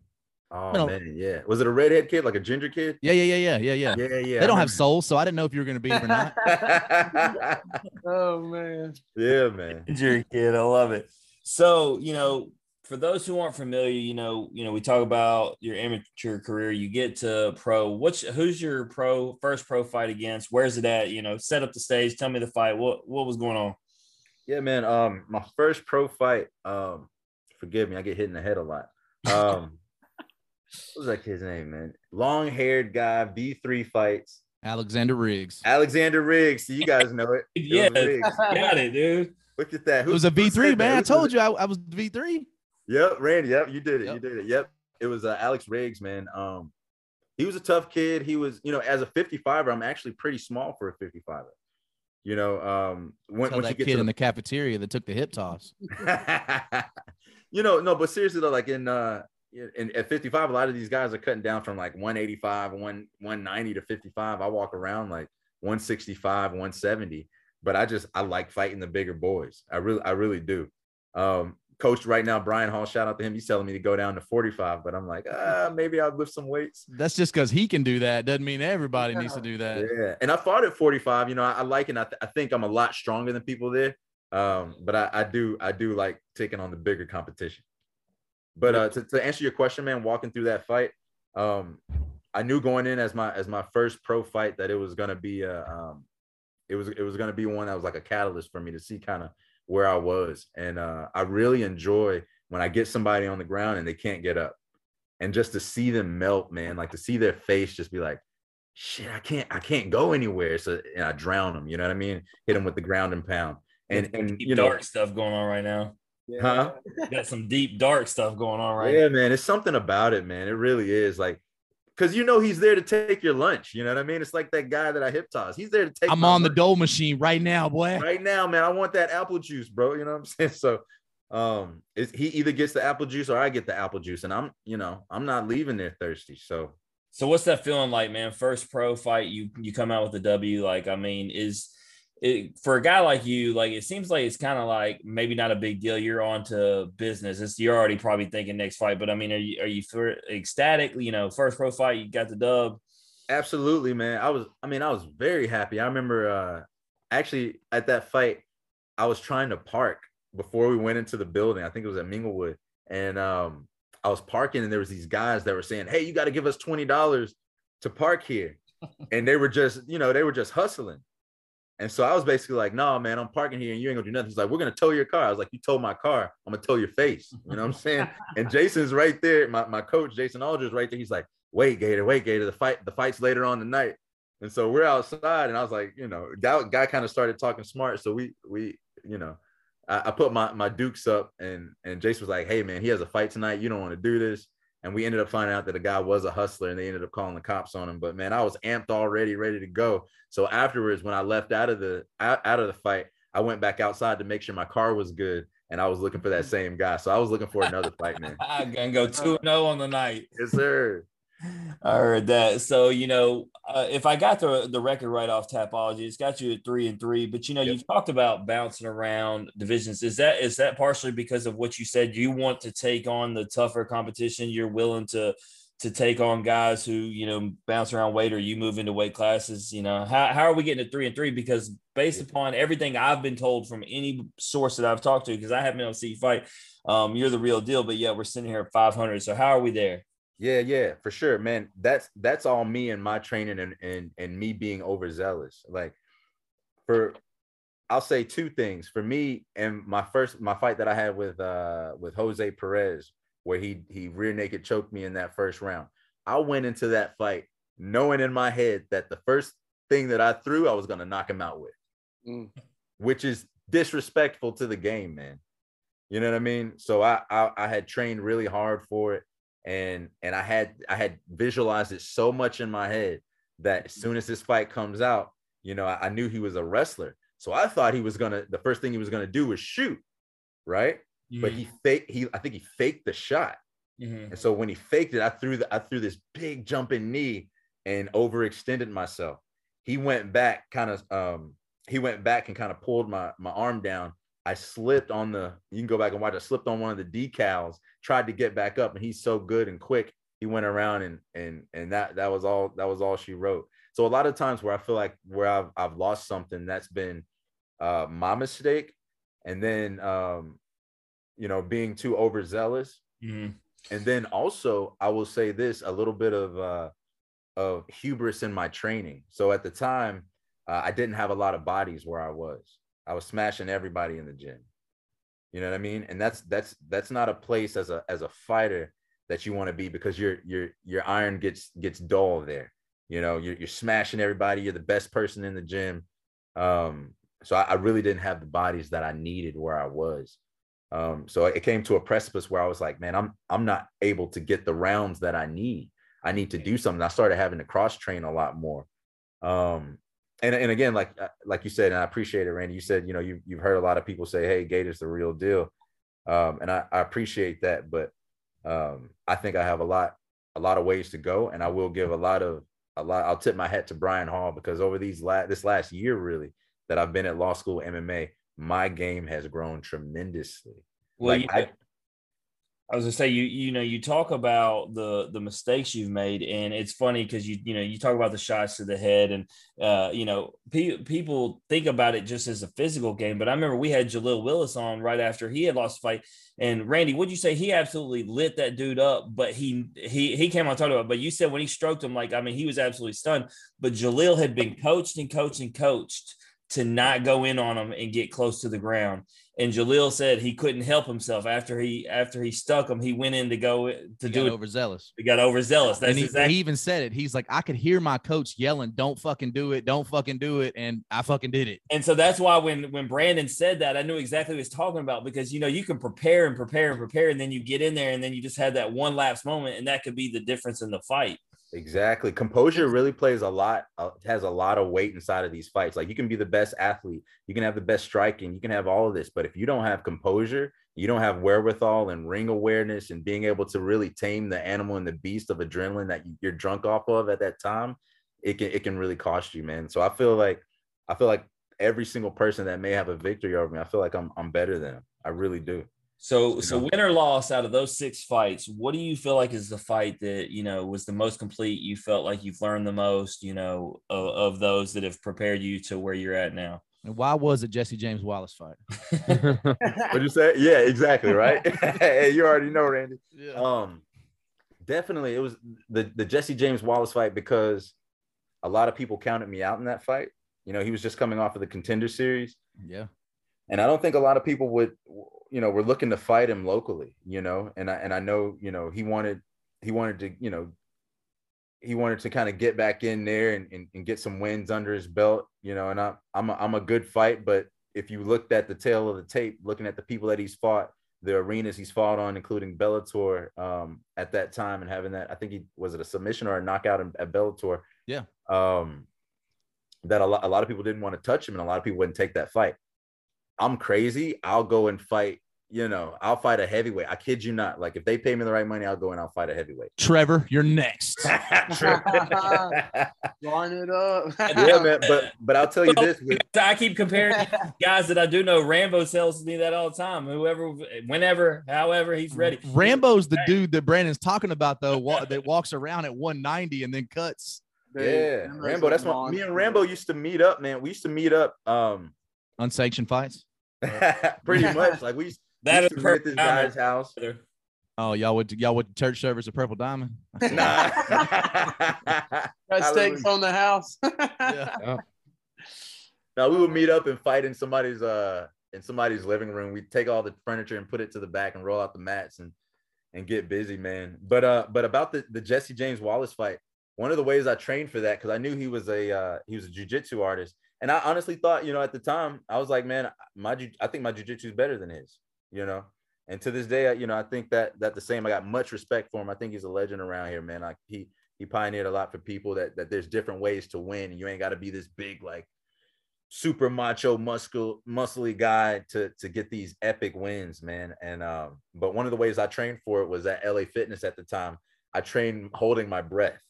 Oh No. man, yeah. Was it a redhead kid, like a ginger kid? Yeah, yeah, yeah, yeah, yeah, yeah. Yeah, yeah. they don't have souls, so I didn't know if you were going to be him or not. oh man. yeah, man. Ginger kid, I love it. So, you know, for those who aren't familiar, you know, you know, we talk about your amateur career. You get to pro. What's who's your pro first pro fight against? Where's it at? You know, set up the stage. Tell me the fight. What what was going on? Yeah, man. Um, my first pro fight. Um, forgive me, I get hit in the head a lot. Um, what was that kid's name, man? Long haired guy, V three fights. Alexander Riggs. Alexander Riggs. So you guys know it. It Yeah, Riggs. got it, dude. Look at that. It was a V3, man. I told you I, I was V3. Yep, Randy. Yep, you did it. You did it. Yep. It was uh, Alex Riggs, man. Um, he was a tough kid. He was, you know, as a 55er, I'm actually pretty small for a 55er. You know, um, when, Tell once that you get kid to in the the cafeteria that took the hip toss. you know, no, but seriously though, like in uh in at 55, a lot of these guys are cutting down from like 185, 1 190 to 55. I walk around like 165, 170. But I just I like fighting the bigger boys. I really, I really do. Um, coach right now, Brian Hall, shout out to him. He's telling me to go down to 45, but I'm like, ah, maybe I'll lift some weights. That's just because he can do that. Doesn't mean everybody needs to do that. Yeah, and I fought at 45. You know, I, I like it. I, th- I think I'm a lot stronger than people there. Um, but I, I do I do like taking on the bigger competition. But uh, to, to answer your question, man, walking through that fight, um, I knew going in as my as my first pro fight that it was gonna be a um, it was it was gonna be one that was like a catalyst for me to see kind of where I was, and uh, I really enjoy when I get somebody on the ground and they can't get up, and just to see them melt, man, like to see their face just be like, shit, I can't I can't go anywhere, so and I drown them, you know what I mean? Hit them with the ground and pound, and and you know, dark stuff going on right now. Huh? Got some deep dark stuff going on right yeah, man, it's something about it, man. It really is like. Cause you know he's there to take your lunch. You know what I mean? It's like that guy that I hip toss. He's there to take. I'm my on the dough machine right now, boy. right now, man. I want that apple juice, bro. You know what I'm saying? So, um, it's, he either gets the apple juice or I get the apple juice, and I'm, you know, I'm not leaving there thirsty. So, So what's that feeling like, man? First pro fight, you you come out with a W. Like, I mean, is it for a guy like you? Like, it seems like it's kind of like maybe not a big deal. You're on to business. It's you're already probably thinking next fight. But I mean, are you are you for ecstatic? You know, first pro fight, you got the dub. absolutely, man. I was, I mean, I was very happy. I remember, uh, actually at that fight, I was trying to park before we went into the building. I think it was at Minglewood, and um, I was parking, and there was these guys that were saying, "Hey, you got to give us twenty dollars to park here," and they were just, you know, they were just hustling. And so I was basically like, no, man, I'm parking here and you ain't gonna do nothing. He's like, we're gonna tow your car. I was like, you tow my car, I'm gonna tow your face. You know what I'm saying? and Jason's right there. My, my coach, Jason Aldridge, right there. He's like, wait, Gator, wait, Gator. The fight, the fight's later on tonight. And so we're outside, and I was like, you know, guy, guy kind of started talking smart. So we we, you know, I, I put my my dukes up and and Jason was like, hey man, he has a fight tonight. You don't want to do this. And we ended up finding out that the guy was a hustler and they ended up calling the cops on him. But man, I was amped already, ready to go. So afterwards, when I left out of the out, out of the fight, I went back outside to make sure my car was good. And I was looking for that mm. same guy. So I was looking for another fight, man. I'm gonna go 2 0 on the night. Yes, sir. I heard that. So you know, uh, if I got the the record right off Tapology, it's got you at three and three. But you know, Yep. you've talked about bouncing around divisions. Is that is that partially because of what you said? You want to take on the tougher competition. You're willing to to take on guys who you know bounce around weight, or you move into weight classes. You know, how how are we getting to three and three? Because based upon everything I've been told from any source that I've talked to, because I haven't been able to see you fight, um, you're the real deal. But yeah, we're sitting here at 500. So how are we there? Yeah, yeah, for sure, man. That's that's all me and my training and and and me being overzealous. Like for I'll say two things. For me and my first my fight that I had with uh with Jose Perez, where he he rear naked choked me in that first round. I went into that fight knowing in my head that the first thing that I threw, I was gonna knock him out with, Mm. which is disrespectful to the game, man. You know what I mean? So I, I I had trained really hard for it and and I had I had visualized it so much in my head that as soon as this fight comes out, you know, I, I knew he was a wrestler. So I thought he was gonna the first thing he was gonna do was shoot, right? But he fake he I think he faked the shot. Mhm. And so when he faked it, I threw the I threw this big jumping knee and overextended myself. He went back, kind of um, he went back and kind of pulled my my arm down. I slipped on the you can go back and watch, I slipped on one of the decals, tried to get back up, and he's so good and quick. He went around and and and that that was all that was all she wrote. So a lot of times where I feel like where I've I've lost something, that's been uh my mistake. And then um, you know, being too overzealous Mhm. and then also i will say this a little bit of uh of hubris in my training so at the time uh, i didn't have a lot of bodies where i was i was smashing everybody in the gym. You know what i mean? And that's that's that's not a place as a as a fighter that you want to be because your your your iron gets gets dull there. You know you're, you're smashing everybody. You're the best person in the gym. Um so I, I really didn't have the bodies that i needed where i was. Um, so it came to a precipice where I was like, man, I'm I'm not able to get the rounds that I need. I need to do something. I started having to cross train a lot more. Um, and and again, like uh, like you said, and I appreciate it, Randy. You said, you know, you you've heard a lot of people say, hey, Gator's the real deal. Um, and I, I appreciate that, but um, I think I have a lot a lot of ways to go, and I will give a lot of a lot. I'll tip my hat to Brian Hall because over these last this last year, really, that I've been at law school MMA, my game has grown tremendously. Well, Like, you I- I was gonna say you you know you talk about the the mistakes you've made, and it's funny because you you know you talk about the shots to the head, and uh, you know pe- people think about it just as a physical game. But I remember we had Jalil Willis on right after he had lost the fight, and Randy, what'd you say? He absolutely lit that dude up, but he he he came on talking about. But you said when he stroked him, like I mean, he was absolutely stunned. But Jalil had been coached and coached and coached to not go in on him and get close to the ground. And Jalil said he couldn't help himself after he after he stuck him. He went in to go to He do got it. overzealous. He got overzealous. That's and he, exactly he even said it. He's like, I could hear my coach yelling, "Don't fucking do it! Don't fucking do it!" And I fucking did it. and so that's why when when Brandon said that, I knew exactly what he was talking about because you know you can prepare and prepare and prepare, and then you get in there and then you just had that one lapse moment, and that could be the difference in the fight. Exactly. Composure really plays a lot, uh, has a lot of weight inside of these fights. Like you can be the best athlete, you can have the best striking, you can have all of this, but if you don't have composure, you don't have wherewithal and ring awareness and being able to really tame the animal and the beast of adrenaline that you- you're drunk off of at that time, it can it can really cost you, man. So I feel like I feel like every single person that may have a victory over me, I feel like I'm I'm better than them. I really do. So so know? win or loss out of those six fights, what do you feel like is the fight that you know was the most complete? You felt like you've learned the most, you know, of, of those that have prepared you to where you're at now. And why was it Jesse James Wallace fight? What'd you say? Yeah, exactly, right? hey, you already know, Randy. Yeah. Um, definitely, it was the the Jesse James Wallace fight because a lot of people counted me out in that fight, You know, he was just coming off of the contender series. Yeah. And I don't think a lot of people would, you know, we're looking to fight him locally, you know, and I and I know, you know, he wanted he wanted to, you know, he wanted to kind of get back in there and, and, and, get some wins under his belt, you know, and I, I'm a, I'm a good fight, but if you looked at the tail of the tape, looking at the people that he's fought, the arenas he's fought on, including Bellator um, at that time, and having that, I think he was it a submission or a knockout at Bellator. Yeah. Um, that a lot, a lot of people didn't want to touch him, and a lot of people wouldn't take that fight. I'm crazy. I'll go and fight you know, I'll fight a heavyweight. I kid you not. Like if they pay me the right money, I'll go and I'll fight a heavyweight. Trevor, you're next. Line it up. yeah, man. But but I'll tell you this. With- I keep comparing guys that I do know. Rambo tells me that all the time. Whoever, whenever, however, he's ready. Rambo's the dude that Brandon's talking about though, that walks around at 190 and then cuts. Yeah, Rambo. That's what me and Rambo used to meet up, man. We used to meet up. Um, unsanctioned fights. pretty much. Like we used that is at this guy's house. Oh, y'all would y'all would church service a Purple Diamond. Nah. Got steaks on the house. yeah. Now we would meet up and fight in somebody's uh in somebody's living room. We'd take all the furniture and put it to the back and roll out the mats and and get busy, man. But uh, but about the the Jesse James Wallace fight, one of the ways I trained for that because I knew he was a uh, he was a jujitsu artist, and I honestly thought, you know, at the time I was like, man, my I think my jujitsu is better than his you know. And to this day, you know, I think that that the same. I got much respect for him. I think he's a legend around here, man. Like he he pioneered a lot for people that that there's different ways to win. You ain't got to be this big like super macho muscle muscly guy to to get these epic wins, man. And um, but one of the ways I trained for it was at LA Fitness at the time. I trained holding my breath.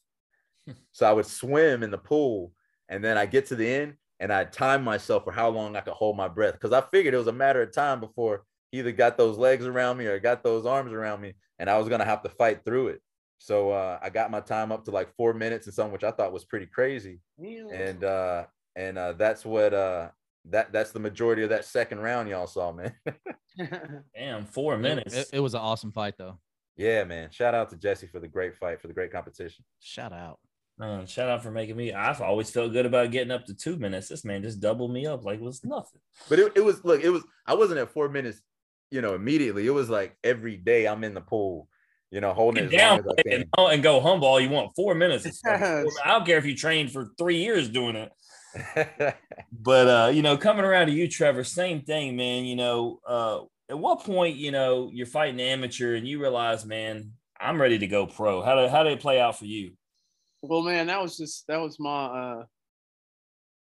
so I would swim in the pool and then I get to the end and I timed myself for how long I could hold my breath because I figured it was a matter of time before he either got those legs around me or got those arms around me, and I was gonna have to fight through it. So uh, I got my time up to like four minutes and something, which I thought was pretty crazy. And uh, and uh, that's what uh, that that's the majority of that second round y'all saw, man. Damn, four minutes. It, it, was an awesome fight, though. Yeah, man. Shout out to Jesse for the great fight, for the great competition. Shout out. Man, shout out for making me. I've always felt good about getting up to two minutes. This man just doubled me up like it was nothing. But it, it was look, it was I wasn't at four minutes you know, immediately. It was like every day I'm in the pool, you know, holding it down and, and, go humble all you want. Four minutes. I don't care if you trained for three years doing it. but uh, you know, coming around to you, Trevor, same thing, man. You know, uh, at what point, you know, you're fighting amateur and you realize, man, I'm ready to go pro. How did how did it play out for you? Well, man, that was just that was my uh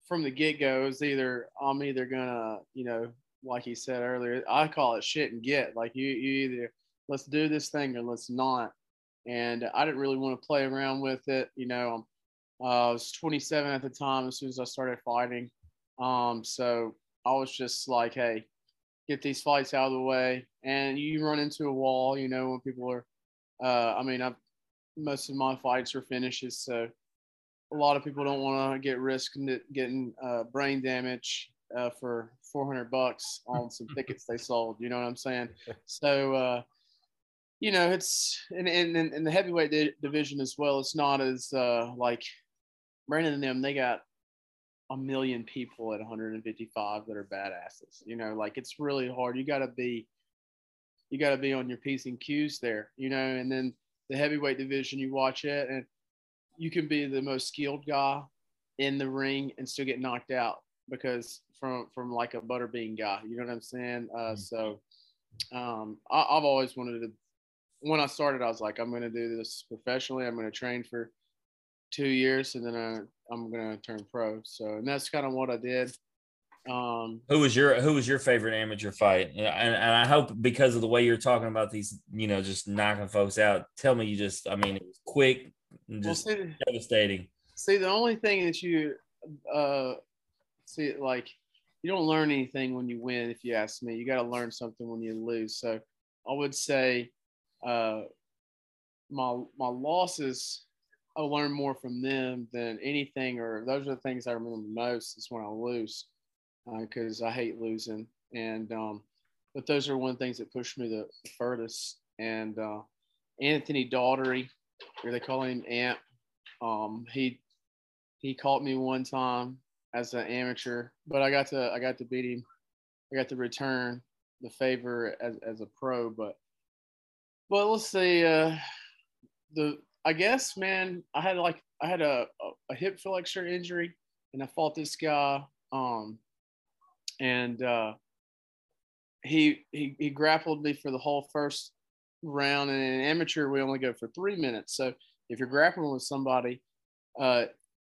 from the get go. It was either I'm either gonna, you know, like he said earlier, I call it shit and get. Like you, you either let's do this thing or let's not. And I didn't really want to play around with it. You know, uh, I was 27 at the time as soon as I started fighting. Um, so I was just like, hey, get these fights out of the way. And you run into a wall, you know, when people are, uh, I mean, I've, most of my fights are finishes. So a lot of people don't want to get risk getting uh, brain damage uh, for 400 bucks on some tickets they sold. You know what I'm saying? So, uh, you know, it's in, in, in the heavyweight di- division as well. It's not as uh, like Brandon and them, they got a million people at 155 that are badasses. You know, like it's really hard. You got to be, you got to be on your P's and Q's there, you know, and then the heavyweight division, you watch it and you can be the most skilled guy in the ring and still get knocked out because from from like a butterbean guy. You know what I'm saying? Uh, mm-hmm. so um, I, have always wanted to. When I started, I was like, I'm going to do this professionally. I'm going to train for two years, and then I, I'm going to turn pro. So, and that's kind of what I did. Um, who was your Who was your favorite amateur fight? And, and I hope because of the way you're talking about these, you know, just knocking folks out. Tell me, you just, I mean, it was quick, and just well, see, devastating. See, the only thing that you uh, see, like you don't learn anything when you win. If you ask me, you got to learn something when you lose. So I would say uh, my my losses. I learn more from them than anything, or those are the things I remember most. Is when I lose, because uh, I hate losing. And um, but those are one of the things that pushed me the, the furthest. And uh, Anthony Daughtery, or they call him Amp. Um, he he caught me one time as an amateur, but I got to I got to beat him. I got to return the favor as as a pro, but but let's see. Uh, the I guess man, I had like I had a, a, hip flexor injury, and I fought this guy. Um, and uh, he he he grappled me for the whole first round. And in amateur, we only go for three minutes. So if you're grappling with somebody, uh,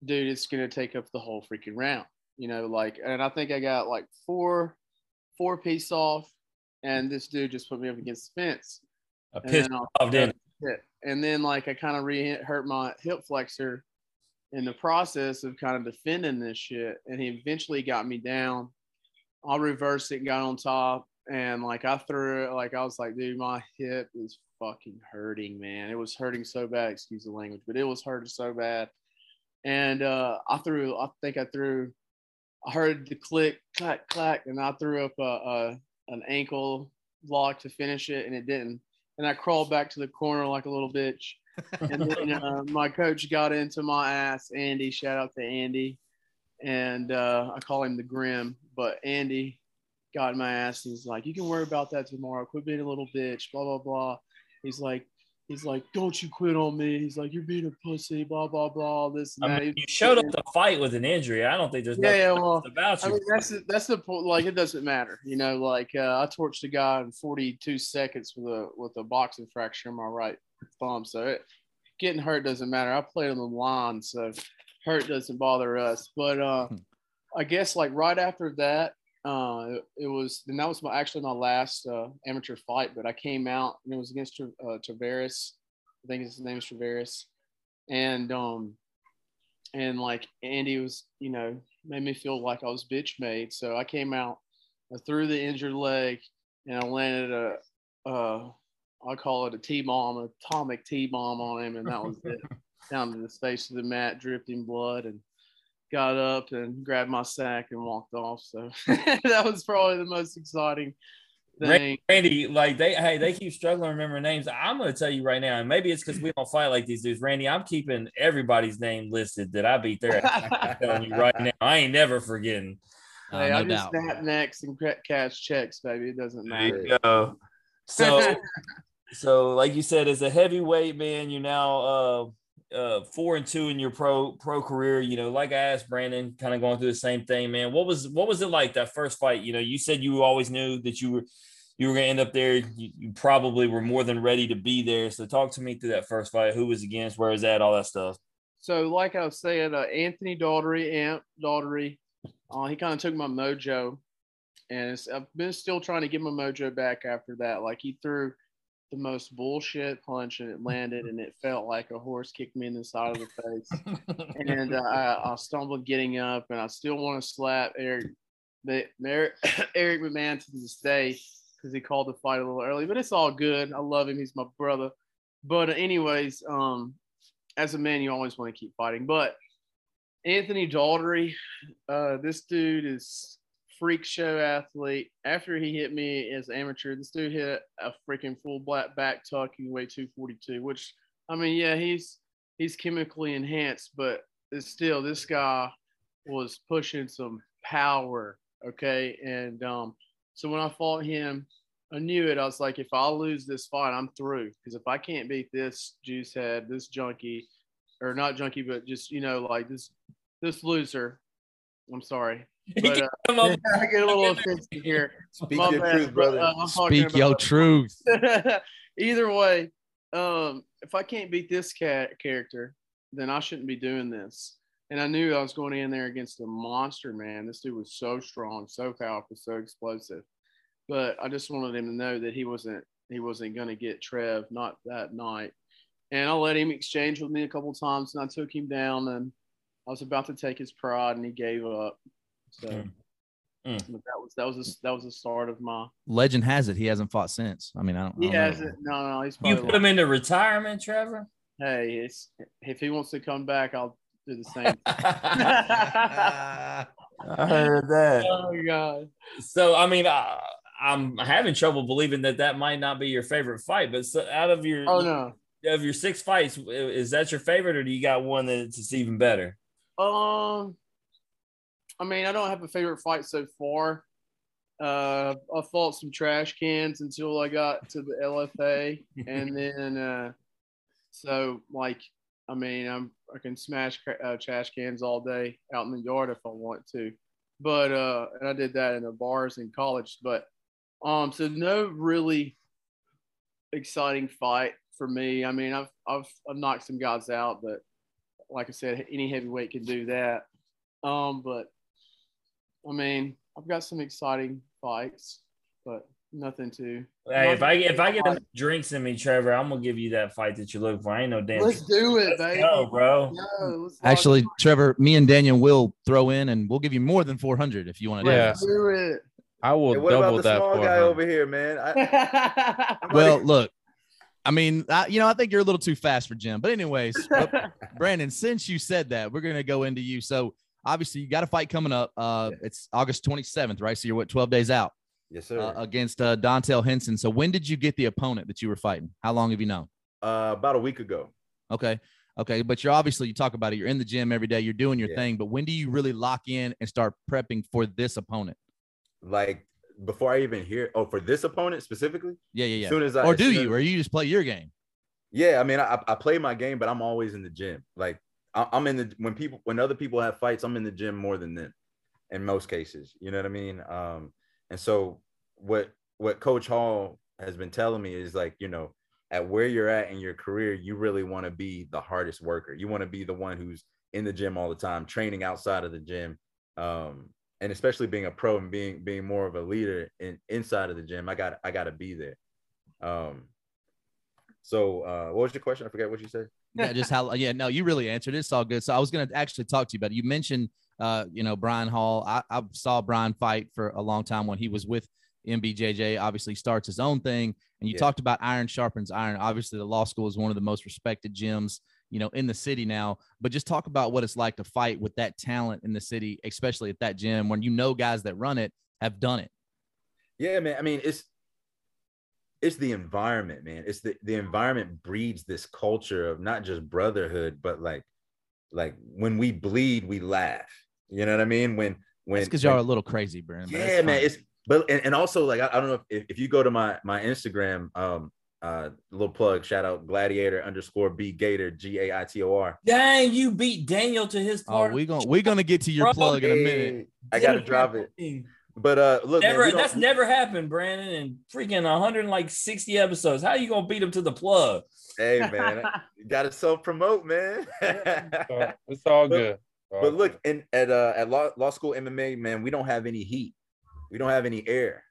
dude, it's gonna take up the whole freaking round. You know, like, and I think I got like four four piece off, and this dude just put me up against the fence. A And piss then I'll- off, didn't. And then like I kind of re hurt my hip flexor in the process of kind of defending this shit. And he eventually got me down. I reversed it, and got on top, and like I threw it, like I was like, dude, my hip is fucking hurting, man. It was hurting so bad, excuse the language, but it was hurting so bad. And uh I threw, I think I threw, I heard the click, clack, clack, and I threw up a, a an ankle lock to finish it, and it didn't and I crawled back to the corner like a little bitch. And then uh, my coach got into my ass, Andy. Shout out to Andy, and uh, I call him the Grim, but Andy got in my ass. He's like, "You can worry about that tomorrow. Quit being a little bitch." Blah blah blah. He's like, he's like, "Don't you quit on me." He's like, "You're being a pussy." Blah blah blah. All This and I mean, you showed up to fight with an injury. I don't think there's Yeah, nothing yeah, well, about I mean, that's the, that's the point. Like, it doesn't matter, you know. Like, uh, I torched a guy in 42 seconds with a with a boxing fracture in my right thumb. So it, getting hurt doesn't matter. I played on the line, so hurt doesn't bother us. But uh, I guess like right after that, uh, it, was and that was my actually my last uh, amateur fight. But I came out and it was against uh, Tavares. I think his name is Tavares, and um, and like Andy was, you know, made me feel like I was bitch made. So I came out, I threw the injured leg, and I landed a, uh, I call it a T bomb, a atomic T bomb on him, and that was it. Down to the face of the mat, dripping blood, and got up and grabbed my sack and walked off. So that was probably the most exciting thing. Randy, like they, hey, they keep struggling to remember names. I'm going to tell you right now, and maybe it's because we don't fight like these dudes. Randy, I'm keeping everybody's name listed that I beat there. I'm telling you right now, I ain't never forgetting. Uh, Hey, no I just doubt. snap necks and cash checks, baby. It doesn't There matter. you go. So, so like you said, as a heavyweight man, you're now uh, uh, four and two in your pro pro career. You know, like I asked Brandon, kind of going through the same thing, man. What was what was it like that first fight? You know, you said you always knew that you were you were going to end up there. You, you probably were more than ready to be there. So, talk to me through that first fight. Who was against? Where was that? All that stuff. so like I was saying, uh, Anthony Daughtery, Amp Daughtery, uh, he kind of took my mojo, and I've been still trying to get my mojo back after that. Like he threw the most bullshit punch, and it landed, and it felt like a horse kicked me in the side of the face. and uh, I, I stumbled getting up, and I still want to slap Eric, Eric, Eric McMahon to this day because he called the fight a little early. But it's all good. I love him. He's my brother. But uh, anyways, um, as a man, you always want to keep fighting. But Anthony Daughtery, uh, this dude is freak show athlete. After he hit me as amateur, this dude hit a freaking full black back tuck. He weighed 242, which I mean, yeah, he's he's chemically enhanced, but still this guy was pushing some power. Okay, and um, so when I fought him, I knew it. I was like, if I lose this fight, I'm through. Because if I can't beat this juice head, this junkie, or not junkie, but just you know, like this this loser. I'm sorry, but uh, Come on. I get a little offensive here. Speak My your bad, truth, brother. uh, Speak your truth. Either way, um, if I can't beat this cat character, then I shouldn't be doing this. And I knew I was going in there against a monster, man. This dude was so strong, so powerful, so explosive. But I just wanted him to know that he wasn't he wasn't going to get Trev, not that night. And I let him exchange with me a couple times, and I took him down, and I was about to take his pride, and he gave up. So Mm. Mm. but that was that was the, that was the start of my. Legend has it he hasn't fought since. I mean, I don't. I He don't hasn't. No, no, he's You probably. put him into retirement, Trevor. hey, it's if he wants to come back, I'll do the same. I heard that. oh god. So, I mean, I, I'm having trouble believing that that might not be your favorite fight. But so out of your Oh no. of your six fights, is that your favorite, or do you got one that's even better? Um, I mean, I don't have a favorite fight so far. Uh, I fought some trash cans until I got to the LFA, and then uh, so like, I mean, I'm I can smash uh, trash cans all day out in the yard if I want to, but uh, and I did that in the bars in college, but um, so no really exciting fight for me. I mean, I've I've I've knocked some guys out, but like I said, any heavyweight can do that. Um, but I mean, I've got some exciting fights, but nothing too. Hey, if I if I get enough drinks in me, Trevor, I'm gonna give you that fight that you look for. I ain't no damn. Let's do it, baby. Go, bro. Yo, Actually, it. Trevor, me and Daniel will throw in, and we'll give you more than 400 if you want to. Yeah. Let's do it. I will Hey, what double about the that small guy over here, man? I, Well, look, I mean, I, you know, I think you're a little too fast for Jim. But anyways, Brandon, since you said that, we're gonna go into you. So obviously, you got a fight coming up. Uh, Yeah. it's August 27th, right? So you're what 12 days out yes, sir. uh, against uh, Dontel Henson. So when did you get the opponent that you were fighting? How long have you known? uh, about a week ago. Okay. Okay. But you're obviously, you talk about it, you're in the gym every day, you're doing your Yeah. thing. But when do you really lock in and start prepping for this opponent? Like before I even hear, oh, for this opponent specifically. Yeah. Yeah. yeah. As soon as I, Or do you, or you just play your game? Yeah, I mean, I, I play my game, but I'm always in the gym. Like I'm in the when people when other people have fights, I'm in the gym more than them, in most cases. You know what I mean? Um, and so what what Coach Hall has been telling me is like, you know, at where you're at in your career, you really want to be the hardest worker. You want to be the one who's in the gym all the time, training outside of the gym. Um, and especially being a pro and being being more of a leader in inside of the gym, I got I got to be there. Um, so uh, what was your question? I forget what you said. Yeah, just how yeah, no, you really answered. It's all good. So I was gonna actually talk to you about it. You mentioned uh, you know, Brian Hall. I, I saw Brian fight for a long time when he was with MBJJ, obviously starts his own thing. And you Yeah. talked about iron sharpens iron. Obviously, the law school is one of the most respected gyms, you know, in the city now. But just talk about what it's like to fight with that talent in the city, especially at that gym when you know guys that run it have done it. Yeah, man. I mean, it's it's the environment, man. It's the the environment breeds this culture of not just brotherhood, but like like when we bleed, we laugh. You know what I mean? When when It's because y'all are a little crazy, Brandon. yeah, man. fine. It's but and, and also like I, I don't know if, if you go to my my Instagram, um, uh, little plug, shout out Gladiator underscore B Gator G A I T O R. Dang, you beat Daniel to his Oh, part. we gonna we're gonna get to your Bro, plug in a minute. I gotta drop it. But uh, look, Never, don't- that's never happened, Brandon. In freaking 100 like 60 episodes. How are you gonna beat him to the plug? Hey man, you gotta self promote, man. It's all But- good. All But look, good. in at uh at law, law school MMA, man, we don't have any heat. We don't have any air.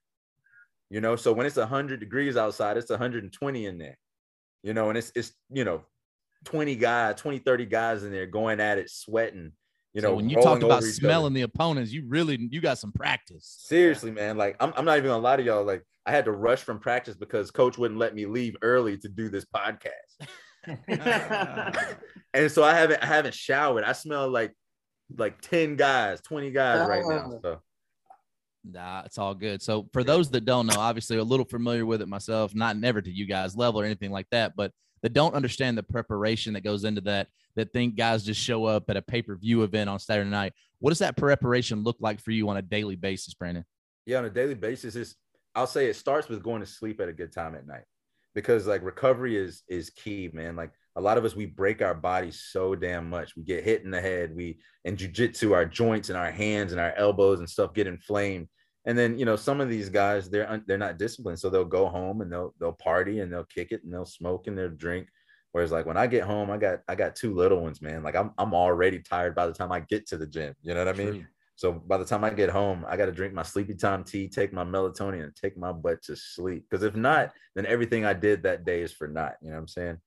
You know, so when it's 100 degrees outside, it's 120 in there. You know, and it's it's you know, 20 guys, 20, 30 guys in there going at it, sweating. You So know, when you rolling talked about over other. smelling the opponents, you really you got some practice. Seriously, man. Like I'm, I'm not even gonna lie to y'all. Like I had to rush from practice because coach wouldn't let me leave early to do this podcast. and so I haven't I haven't showered. I smell like like 10 guys, 20 guys right now. So Nah, it's all good. So for those that don't know, obviously a little familiar with it myself, not never to you guys level or anything like that, but that don't understand the preparation that goes into that, that think guys just show up at a pay-per-view event on Saturday night. What does that preparation look like for you on a daily basis, Brandon? yeah, on a daily basis, is I'll say it starts with going to sleep at a good time at night. Because like recovery is is key, man. Like a lot of us, we break our bodies so damn much. We get hit in the head. We in jujitsu, our joints and our hands and our elbows and stuff get inflamed. And then you know some of these guys, they're they're not disciplined, so they'll go home and they'll they'll party and they'll kick it and they'll smoke and they'll drink. Whereas like when I get home, I got I got two little ones, man. Like I'm I'm already tired by the time I get to the gym. You know what I mean? True. So by the time I get home, I got to drink my sleepy time tea, take my melatonin, and take my butt to sleep. Because if not, then everything I did that day is for naught. You know what I'm saying?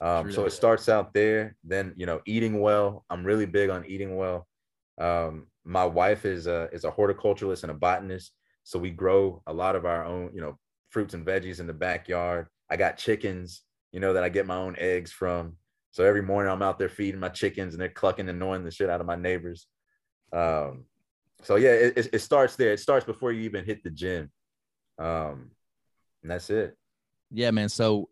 Um, so it starts out there. Then you know, eating well. I'm really big on eating well. Um, my wife is a is a horticulturalist and a botanist, so we grow a lot of our own, you know, fruits and veggies in the backyard. I got chickens, you know, that I get my own eggs from. So every morning I'm out there feeding my chickens, and they're clucking and annoying the shit out of my neighbors. Um, so yeah, it, it, it starts there. It starts before you even hit the gym. Um, and that's it. Yeah, man. So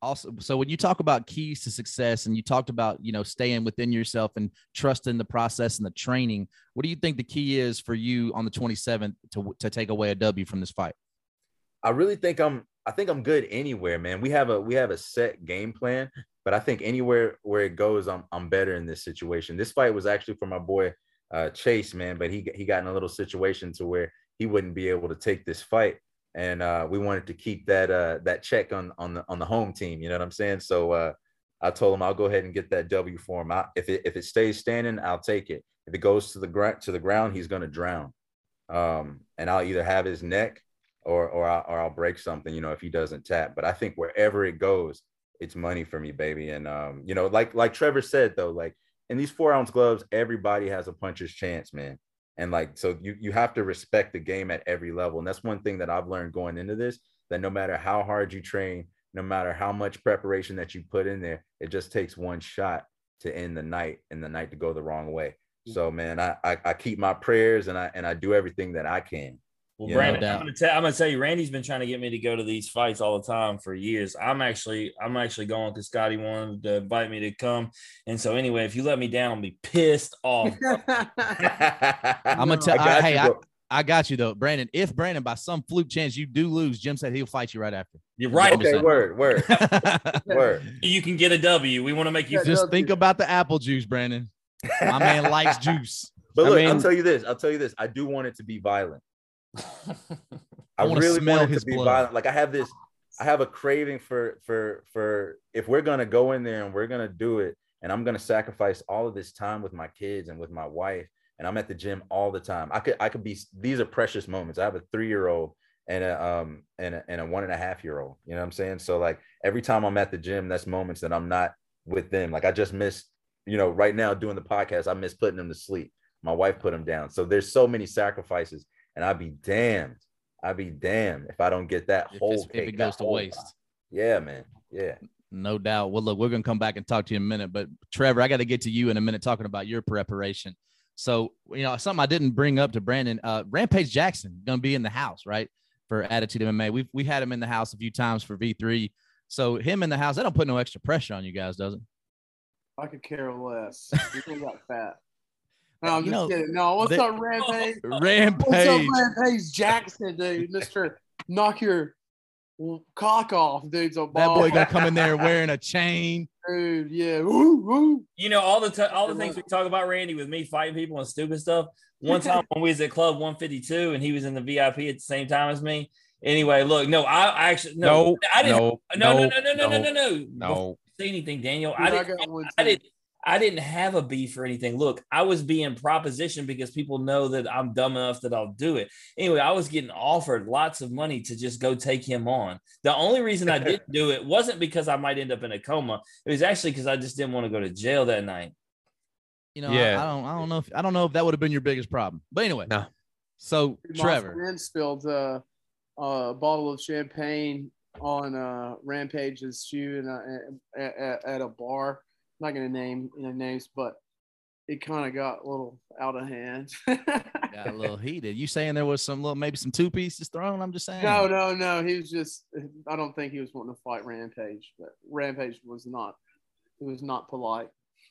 also so when you talk about keys to success and you talked about you know staying within yourself and trusting the process and the training what do you think the key is for you on the 27th to, to take away a w from this fight I really think I'm I think I'm good anywhere, man. We have a we have a set game plan, but I think anywhere where it goes, I'm I'm better in this situation. This fight was actually for my boy uh, Chase, man, but he he got in a little situation to where he wouldn't be able to take this fight, and uh, we wanted to keep that uh, that check on on the on the home team. You know what I'm saying? So uh, I told him I'll go ahead and get that W for him. I, if it if it stays standing, I'll take it. If it goes to the ground to the ground, he's gonna drown, um, and I'll either have his neck or or I'll, or I'll break something. You know, if he doesn't tap. But I think wherever it goes, it's money for me, baby. And um, you know, like like Trevor said though, like in these four ounce gloves, everybody has a puncher's chance, man. And like, so you you have to respect the game at every level. And that's one thing that I've learned going into this, that no matter how hard you train, no matter how much preparation that you put in there, it just takes one shot to end the night and the night to go the wrong way. So man, I, I I keep my prayers and I and I do everything that I can. Well, Yeah, Brandon, no I'm gonna, tell, I'm gonna tell you, Randy's been trying to get me to go to these fights all the time for years. I'm actually, I'm actually going because Scotty wanted to invite me to come. And so, anyway, if you let me down, I'll be pissed off. i'm gonna I tell hey you, I. I got you though brandon if brandon by some fluke chance you do lose jim said he'll fight you right after You're right. okay, word, word, word. You can get a W. We want to make you. Just W. think about the apple juice brandon my man likes juice But I look, I'll tell you this. I'll tell you this. I do want it to be violent. I, I really smell want it to be blood. violent. Like I have this, I have a craving for for for if we're gonna go in there and we're gonna do it, and I'm gonna sacrifice all of this time with my kids and with my wife, and I'm at the gym all the time. I could I could be. These are precious moments. I have a three year old and a um and a, and a one and a half year old. You know what I'm saying? So like every time I'm at the gym, that's moments that I'm not with them. Like I just missed, you know, right now doing the podcast, I miss putting them to sleep. My wife put them down. So there's so many sacrifices, and I'd be damned. I'd be damned if I don't get that if, whole it's- if it goes to waste pie. Yeah, man. Yeah. No doubt. Well, look, we're going to come back and talk to you in a minute, but Trevor, I got to get to you in a minute talking about your preparation. So, you know, something I didn't bring up to Brandon, uh, Rampage Jackson going to be in the house, right? For Attitude MMA. We've, we had him in the house a few times for V3. So, him in the house, that don't put no extra pressure on you guys, does it? I could care less. You got fat. No, I'm you just know, kidding. No, what's they, up, Rampage? Rampage. What's up, Rampage Jackson, dude? Mister, knock your cock off, dude. That boy gonna come in there wearing a chain. Dude, yeah. Woo, woo. You know all the t- all the things we talk about, Randy, with me fighting people and stupid stuff. One time when we was at Club 152 and he was in the VIP at the same time as me. Anyway, look, no, I, I actually no, no, I didn't. No, no, no, no, no, no, no, no. no. no. Anything, Daniel? Dude, I didn't. I, I didn't. I didn't have a beef or anything. Look, I was being propositioned because people know that I'm dumb enough that I'll do it. Anyway, I was getting offered lots of money to just go take him on. The only reason I didn't do it wasn't because I might end up in a coma. It was actually because I just didn't want to go to jail that night. You know, I- Yeah. I, don't, I don't know if, I don't know if that would have been your biggest problem. But anyway, No. So, Dude, my Trevor, friend spilled uh, a bottle of champagne on uh, Rampage's shoe and uh, at, at, at a bar. Not gonna name you know, names, but it kind of got a little out of hand. got a little heated. You saying there was some little, maybe some two pieces thrown? I'm just saying. no, no, no. He was just. I don't think he was wanting to fight Rampage, but Rampage was not. He was not polite.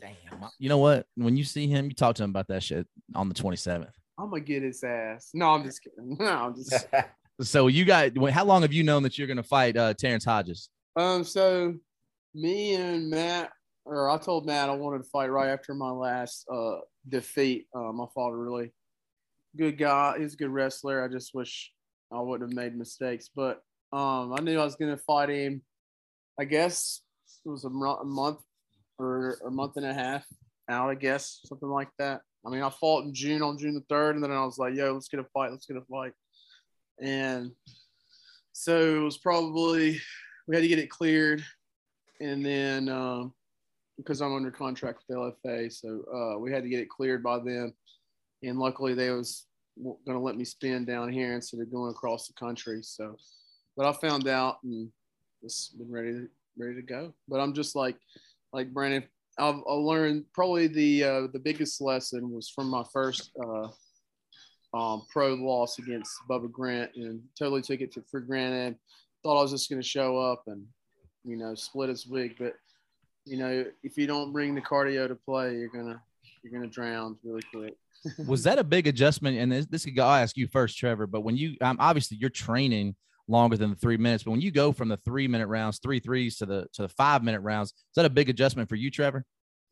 Damn. You know what? When you see him, you talk to him about that shit on the 27th. I'm gonna get his ass. No, I'm just kidding. No, I'm just. So you got, how long have you known that you're going to fight uh, Terrence Hodges? Um, so me and Matt, or I told Matt I wanted to fight right after my last uh defeat. Um, I fought a really good guy. He's a good wrestler. I just wish I wouldn't have made mistakes, but um, I knew I was gonna fight him. I guess it was a, a month or a month and a half out. I guess something like that. I mean, I fought in June on June the third, and then I was like, "Yo, let's get a fight. Let's get a fight." And so it was probably we had to get it cleared, and then um, because I'm under contract with LFA, so uh, we had to get it cleared by them, and luckily they was going to let me spin down here instead of going across the country. So, but I found out and just been ready ready to go. But I'm just like like Brandon. I've, I learned probably the uh, the biggest lesson was from my first uh, um, pro loss against Bubba Grant and totally took it to, for granted. Thought I was just going to show up and you know, split his wig. But you know, if you don't bring the cardio to play, you're gonna you're gonna drown really quick. was that a big adjustment? And this, this could go, I'll ask you first, Trevor. But when you, um, obviously, you're training longer than the three minutes. But when you go from the three minute rounds, three threes to the to the five minute rounds, is that a big adjustment for you, Trevor?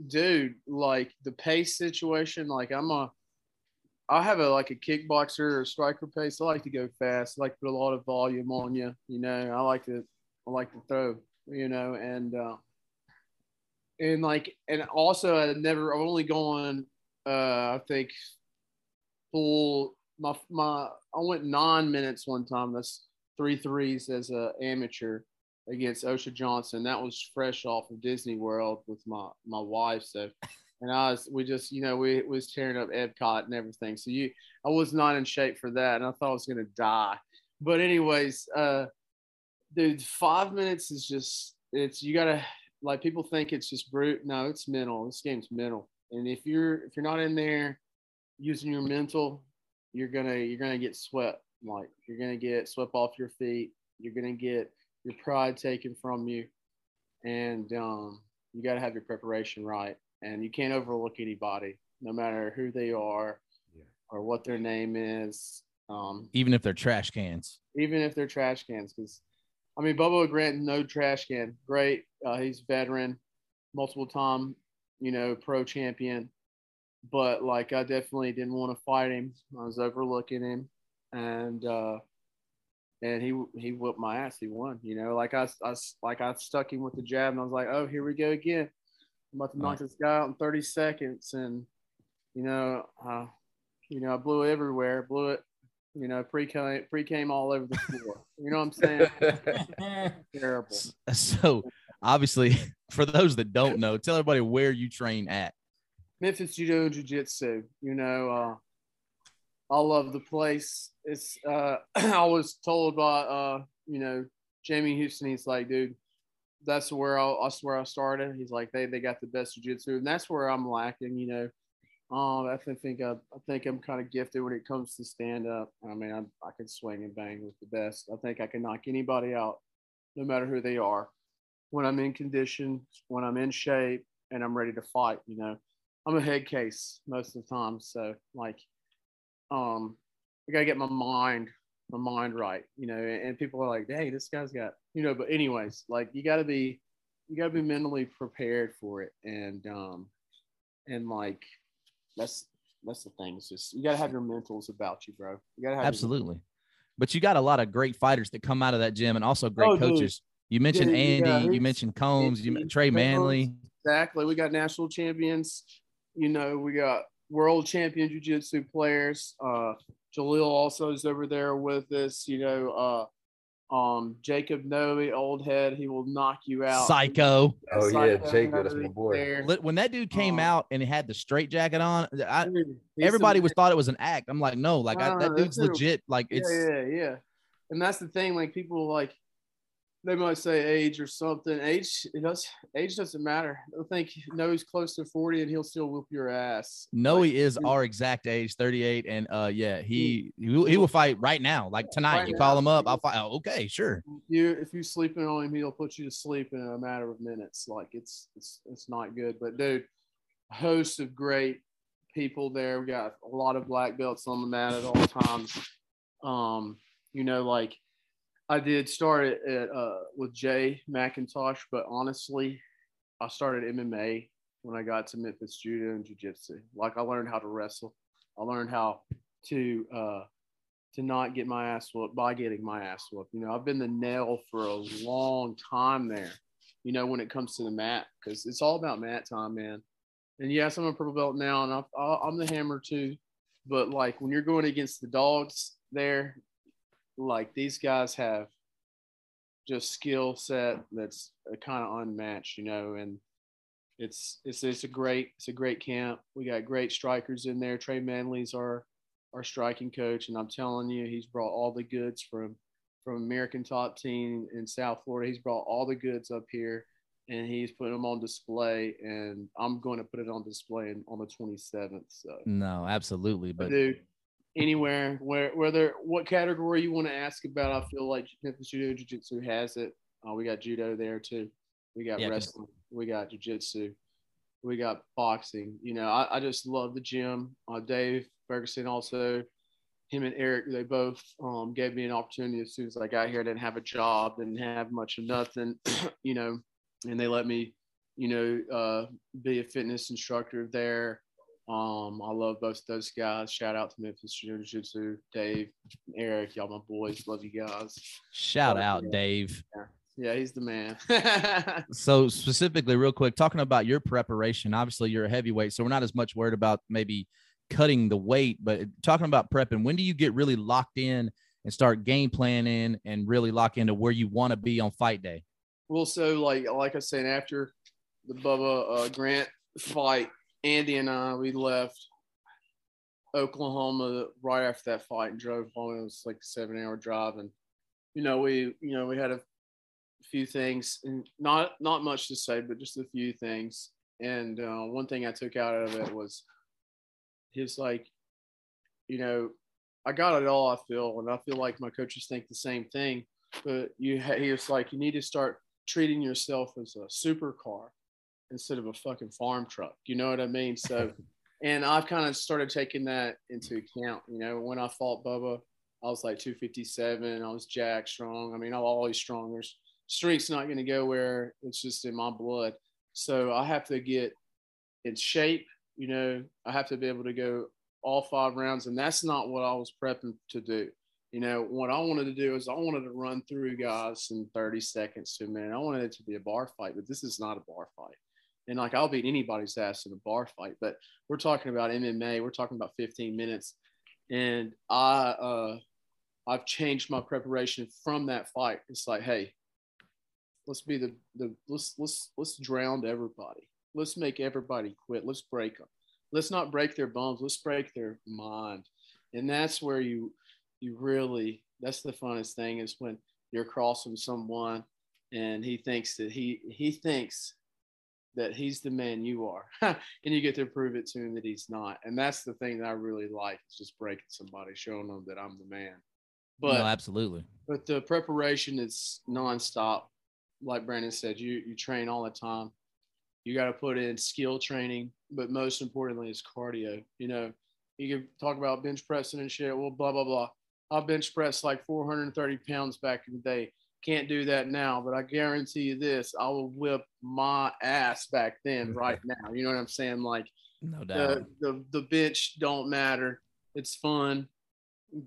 Dude, like the pace situation, like I'm a I have a like a kickboxer or striker pace. I like to go fast. I like to put a lot of volume on you. You know, I like to I like to throw, you know, and uh and like and also I never I've only gone uh I think full my my I went nine minutes one time. That's three threes as a amateur against Osha Johnson. That was fresh off of Disney World with my my wife. So, and I was we just you know we was tearing up Epcot and everything. So you I was not in shape for that, and I thought I was gonna die. But anyways, uh, dude, five minutes is just it's you gotta like people think it's just brute. No, it's mental. This game's mental, and if you're if you're not in there using your mental, you're gonna you're gonna get swept. Like you're gonna get swept off your feet. You're gonna get your pride taken from you, and um, you got to have your preparation right. And you can't overlook anybody, no matter who they are Yeah. or what their name is. Um, Even if they're trash cans. even if they're trash cans. Because, I mean, Bubba Grant, no trash can. Great. Uh, he's veteran, multiple time, you know, pro champion. But, like, I definitely didn't want to fight him. I was overlooking him. And, uh, and he he whipped my ass. He won, you know. Like I, I like I stuck him with the jab, and I was like, "Oh, here we go again. I'm about to knock this guy out in 30 seconds." And you know, uh, you know, I blew it everywhere. Blew it, you know, pre came pre came all over the floor. you know what I'm saying? Terrible. So obviously, for those that don't know, tell everybody where you train at. Memphis Judo and Jiu Jitsu. You know, uh, I love the place. It's uh, I was told by uh, you know Jamie Houston. He's like, dude, that's where I that's where I started. He's like, they they got the best jiu-jitsu, and that's where I'm lacking. You know, um, I think I, I think I'm kind of gifted when it comes to stand up. I mean, I I can swing and bang with the best. I think I can knock anybody out, no matter who they are. When I'm in condition, when I'm in shape, and I'm ready to fight. You know, I'm a head case most of the time. So like, um, I gotta get my mind, my mind right, you know. And, and people are like, "Dang, this guy's got," you know. But anyways, like you gotta be, you gotta be mentally prepared for it, and um, and like that's that's the thing. It's just you gotta have your mentals about you, bro. You gotta have Absolutely. But you got a lot of great fighters that come out of that gym and also great Oh, dude. coaches. You mentioned Dude, yeah, Andy, you he's- mentioned Combs, you he's- Trey Manley. Exactly. We got national champions. You know, we got world champion jiu-jitsu players. Uh, Jalil also is over there with us. You know, uh, um, Jacob Noe, old head, he will knock you out. Psycho. Oh, yeah, Jacob, that's my boy. there. When that dude came Um, out and he had the straight jacket on, I, Dude, everybody was thought it was an act. I'm like, no, like I, that dude's legit. Like it's yeah, yeah, yeah. And that's the thing. Like people like they might say age or something. Age it does age doesn't matter. I think no, he's close to forty and he'll still whoop your ass. no, Like, he is our exact age, 38, and uh, yeah, he he will, he will fight right now, like tonight. Right you call him up, I'll fight. Oh, okay, sure. you if you sleeping on him, he'll put you to sleep in a matter of minutes. Like it's it's it's not good. But dude, host of great people there. We got a lot of black belts on the mat at all times. Um, you know, like I did start at, at uh with Jay McIntosh, but honestly, I started MMA when I got to Memphis Judo and Jiu Jitsu. Like I learned how to wrestle. I learned how to uh to not get my ass whooped by getting my ass whooped. You know, I've been the nail for a long time there, you know, when it comes to the mat, because it's all about mat time, man. And yes, I'm a purple belt now, and I- I'm the hammer too. But like when you're going against the dogs there, like these guys have just skill set that's kind of unmatched, you know, and it's it's it's a great it's a great camp. We got great strikers in there. Trey Manley's our our striking coach, and I'm telling you, he's brought all the goods from from American Top Team in South Florida. He's brought all the goods up here, and he's putting them on display. And I'm going to put it on display on the 27th. So, No, absolutely. But dude, anywhere where whether what category you want to ask about, I feel like Memphis Judo Jiu Jitsu has it. Uh, we got judo there too. We got Yeah, wrestling. We got jujitsu. We got boxing. You know, I, I just love the gym. Uh, Dave Ferguson also, him and Eric, they both um, gave me an opportunity as soon as I got here. I didn't have a job, didn't have much of nothing, you know, and they let me, you know, uh, be a fitness instructor there. Um, I love both those guys. Shout out to Memphis Jiu Jitsu, Dave, Eric, y'all my boys. Love you guys. Shout Oh, out, yeah. Dave. Yeah, he's the man. So specifically, real quick, talking about your preparation. Obviously, you're a heavyweight, so we're not as much worried about maybe cutting the weight, but talking about prepping. When do you get really locked in and start game planning and really lock into where you want to be on fight day? well, so like like I said, after the Bubba uh, Grant fight, Andy and I we left Oklahoma right after that fight and drove home. It was like a seven hour drive, and you know we you know we had a few things and not not much to say, but just a few things. And uh, one thing I took out of it was his like, you know, I got it all. I feel, and I feel like my coaches think the same thing. But you, ha- he was like, you need to start treating yourself as a supercar instead of a fucking farm truck. You know what I mean? So, and I've kind of started taking that into account. You know, when I fought Bubba, I was like 257. I was jack strong. I mean, I'm always strong. There's strength's not going to go where it's just in my blood. So I have to get in shape. You know, I have to be able to go all five rounds, and that's not what I was prepping to do. You know, what I wanted to do is I wanted to run through guys in 30 seconds to a minute. I wanted it to be a bar fight, but this is not a bar fight. And like I'll beat anybody's ass in a bar fight, but we're talking about MMA. We're talking about 15 minutes, and I uh, I've changed my preparation from that fight. It's like, hey, let's be the the let's let's let's drown everybody. Let's make everybody quit. Let's break them. Let's not break their bones. Let's break their mind. And that's where you you really that's the funnest thing is when you're crossing someone and he thinks that he he thinks that he's the man you are and you get to prove it to him that he's not and that's the thing that i really like is just breaking somebody showing them that i'm the man but no, absolutely. but the preparation is nonstop. Like Brandon said, you you train all the time. You got to put in skill training, but most importantly is cardio. You know, you can talk about bench pressing and shit. Well, blah blah blah. I bench pressed like 430 pounds back in the day. Can't do that now, but I guarantee you this: I will whip my ass back then, right now. You know what I'm saying? Like No doubt. the, the the bench don't matter. It's fun,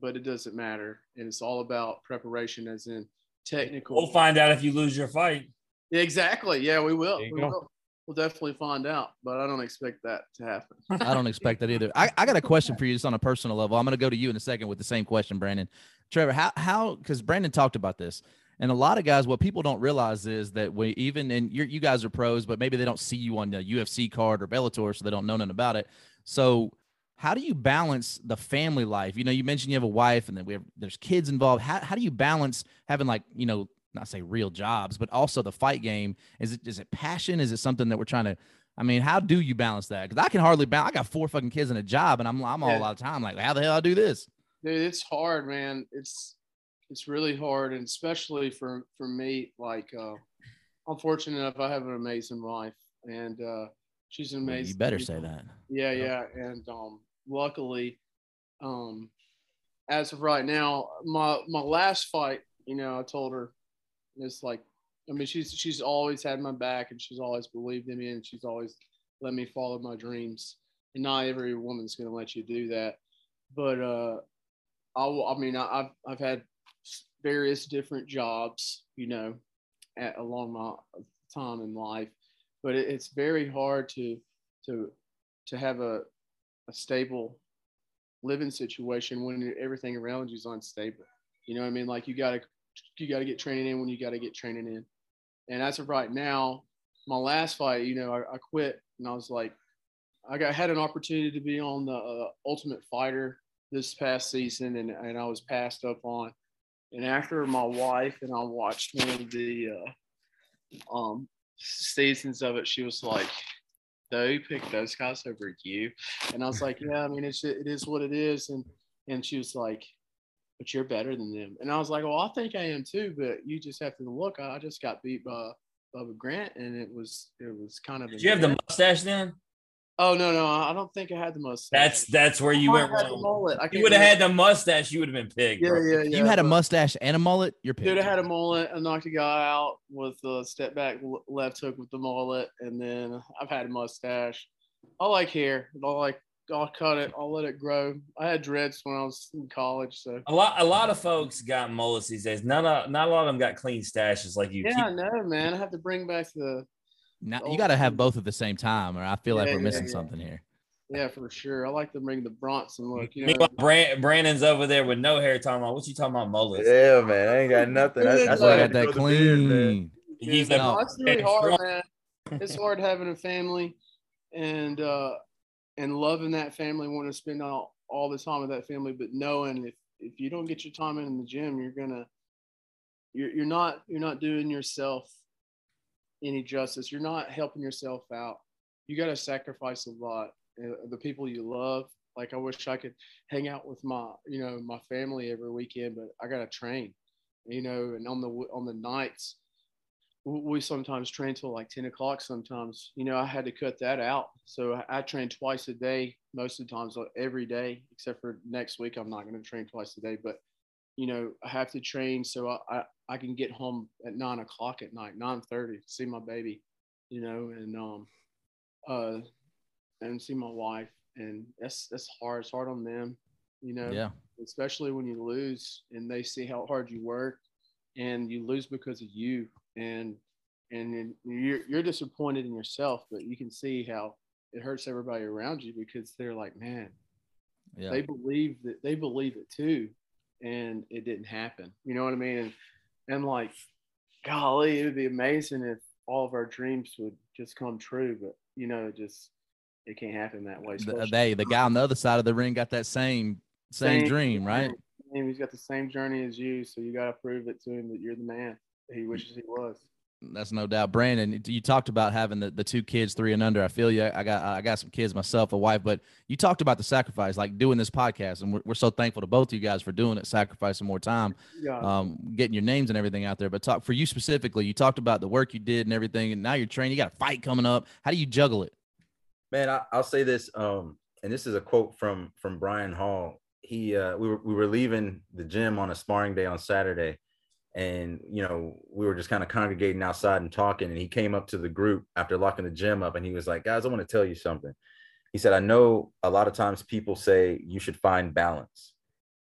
but it doesn't matter, and it's all about preparation, as in technical. We'll find out if you lose your fight. Exactly. Yeah, we will. We will. We'll definitely find out, but I don't expect that to happen. I don't expect that either. I, I got a question for you just on a personal level. I'm going to go to you in a second with the same question, Brandon. Trevor, how, how, because Brandon talked about this. And a lot of guys, what people don't realize is that we even, and you're, you guys are pros, but maybe they don't see you on the UFC card or Bellator, so they don't know nothing about it. So, how do you balance the family life? You know, you mentioned you have a wife and then we have, there's kids involved. How, how do you balance having like, you know, not say real jobs, but also the fight game? Is it, is it passion? Is it something that we're trying to, I mean, how do you balance that? Because I can hardly balance. I got four fucking kids and a job, and I'm I'm all Yeah. out of time. Like, how the hell I do this? Dude, it's hard, man. It's it's really hard, and especially for for me. Like, uh, I'm fortunate enough. I have an amazing wife, and uh, she's an Well, amazing. you better say that. Yeah, yeah, and um, luckily, um, as of right now, my my last fight, you know, I told her it's like, I mean, she's she's always had my back, and she's always believed in me, and she's always let me follow my dreams. And not every woman's gonna let you do that, but uh, I I mean, I, I've I've had various different jobs, you know, at, along my time in life, but it, it's very hard to to to have a a stable living situation when everything around you is unstable. You know what I mean? Like you gotta you gotta get training in when you gotta get training in. And as of right now, my last fight, you know, I, I quit and I was like, I got had an opportunity to be on the uh, Ultimate Fighter this past season, and and I was passed up on. And after my wife and I watched one of the uh, um, seasons of it, she was like, "They you picked those guys over you," and I was like, "Yeah, I mean, it's it is what it is." And and she was like, but you're better than them. And I was like, well, I think I am too, but you just have to look. I just got beat by Bubba Grant, and it was it was kind of. Did you have the mustache then? Oh no, no, I don't think I had the mustache. That's that's where you oh, I went wrong. mullet. I you would have had the mustache, you would have been picked. Yeah, bro. yeah, yeah. you had a mustache and a mullet, you're Dude, I picked. had a mullet. I knocked a guy out with a step back left hook with the mullet, and then I've had a mustache. I like hair. I like. I'll cut it. I'll let it grow. I had dreads when I was in college, so A lot, a lot of folks got mullets these days. None of, not a lot of them got clean stashes like you. yeah, I know, man. I have to bring back the Now, Oh, you got to have both at the same time, or I feel like we're missing yeah. something here. yeah for sure. I like to bring the Bronson look. You know, Meanwhile, Brand, Brandon's over there with no hair. Talking about what you talking about mullets? Yeah, man. I ain't got nothing. That's That's why why I I got that clean. He's Yeah, no, it's really hard, wrong. man. It's hard having a family and uh and loving that family, wanting to spend all, all the time with that family, but knowing if if you don't get your time in, in the gym, you're gonna you're you're not you're not doing yourself any justice. You're not helping yourself out. You got to sacrifice a lot. Uh, The people you love. Like I wish I could hang out with my you know my family every weekend, but I got to train. You know, and on the on the nights we sometimes train till like 10 o'clock sometimes you know i had to cut that out so i, I train twice a day most of the times like, every day except for next week i'm not going to train twice a day but you know i have to train so I, I i can get home at 9 o'clock at night 9 30 see my baby you know and um uh and see my wife and that's that's hard it's hard on them you know Yeah. especially when you lose and they see how hard you work and you lose because of you and and you're, you're disappointed in yourself but you can see how it hurts everybody around you because they're like man Yeah. they believe that they believe it too and it didn't happen you know what i mean and and like golly it would be amazing if all of our dreams would just come true but you know just it can't happen that way The, uh, they, the guy on the other side of the ring got that same same, dream, right? And he's got the same journey as you, so you got to prove it to him that you're the man he wishes he was. That's no doubt. Brandon, you talked about having the, the two kids, three and under. I feel you. I got I got some kids myself, a wife, but you talked about the sacrifice, like doing this podcast, and we're, we're so thankful to both of you guys for doing it, sacrificing more time, Yeah. um, getting your names and everything out there. But talk for you specifically. You talked about the work you did and everything, and now you're training. You got a fight coming up. How do you juggle it? man I, i'll say this um and this is a quote from from brian hall he uh we were we were leaving the gym on a sparring day on saturday and you know we were just kind of congregating outside and talking and he came up to the group after locking the gym up and he was like guys i want to tell you something. He said i know a lot of times people say you should find balance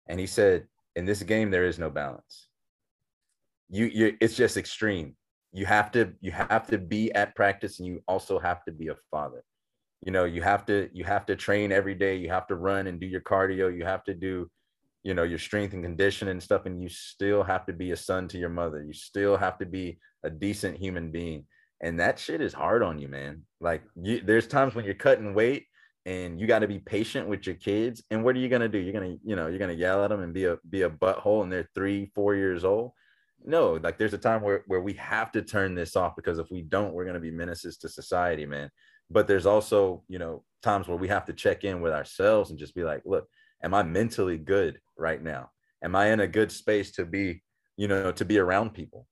and he said in this game there is no balance. You you it's just extreme. You have to you have to be at practice and you also have to be a father. You know you have to you have to train every day. You have to run and do your cardio. You have to do you know your strength and condition and stuff and you still have to be a son to your mother. You still have to be a decent human being. And that shit is hard on you man. Like you, there's times when you're cutting weight and you got to be patient with your kids. And what are you going to do? You're going to you know you're going to yell at them and be a be a butthole and they're three four years old? No like there's a time where, where we have to turn this off because if we don't we're going to be menaces to society man. But there's also you know times where we have to check in with ourselves and just be like look am i mentally good right now? Am i in a good space to be you know to be around people?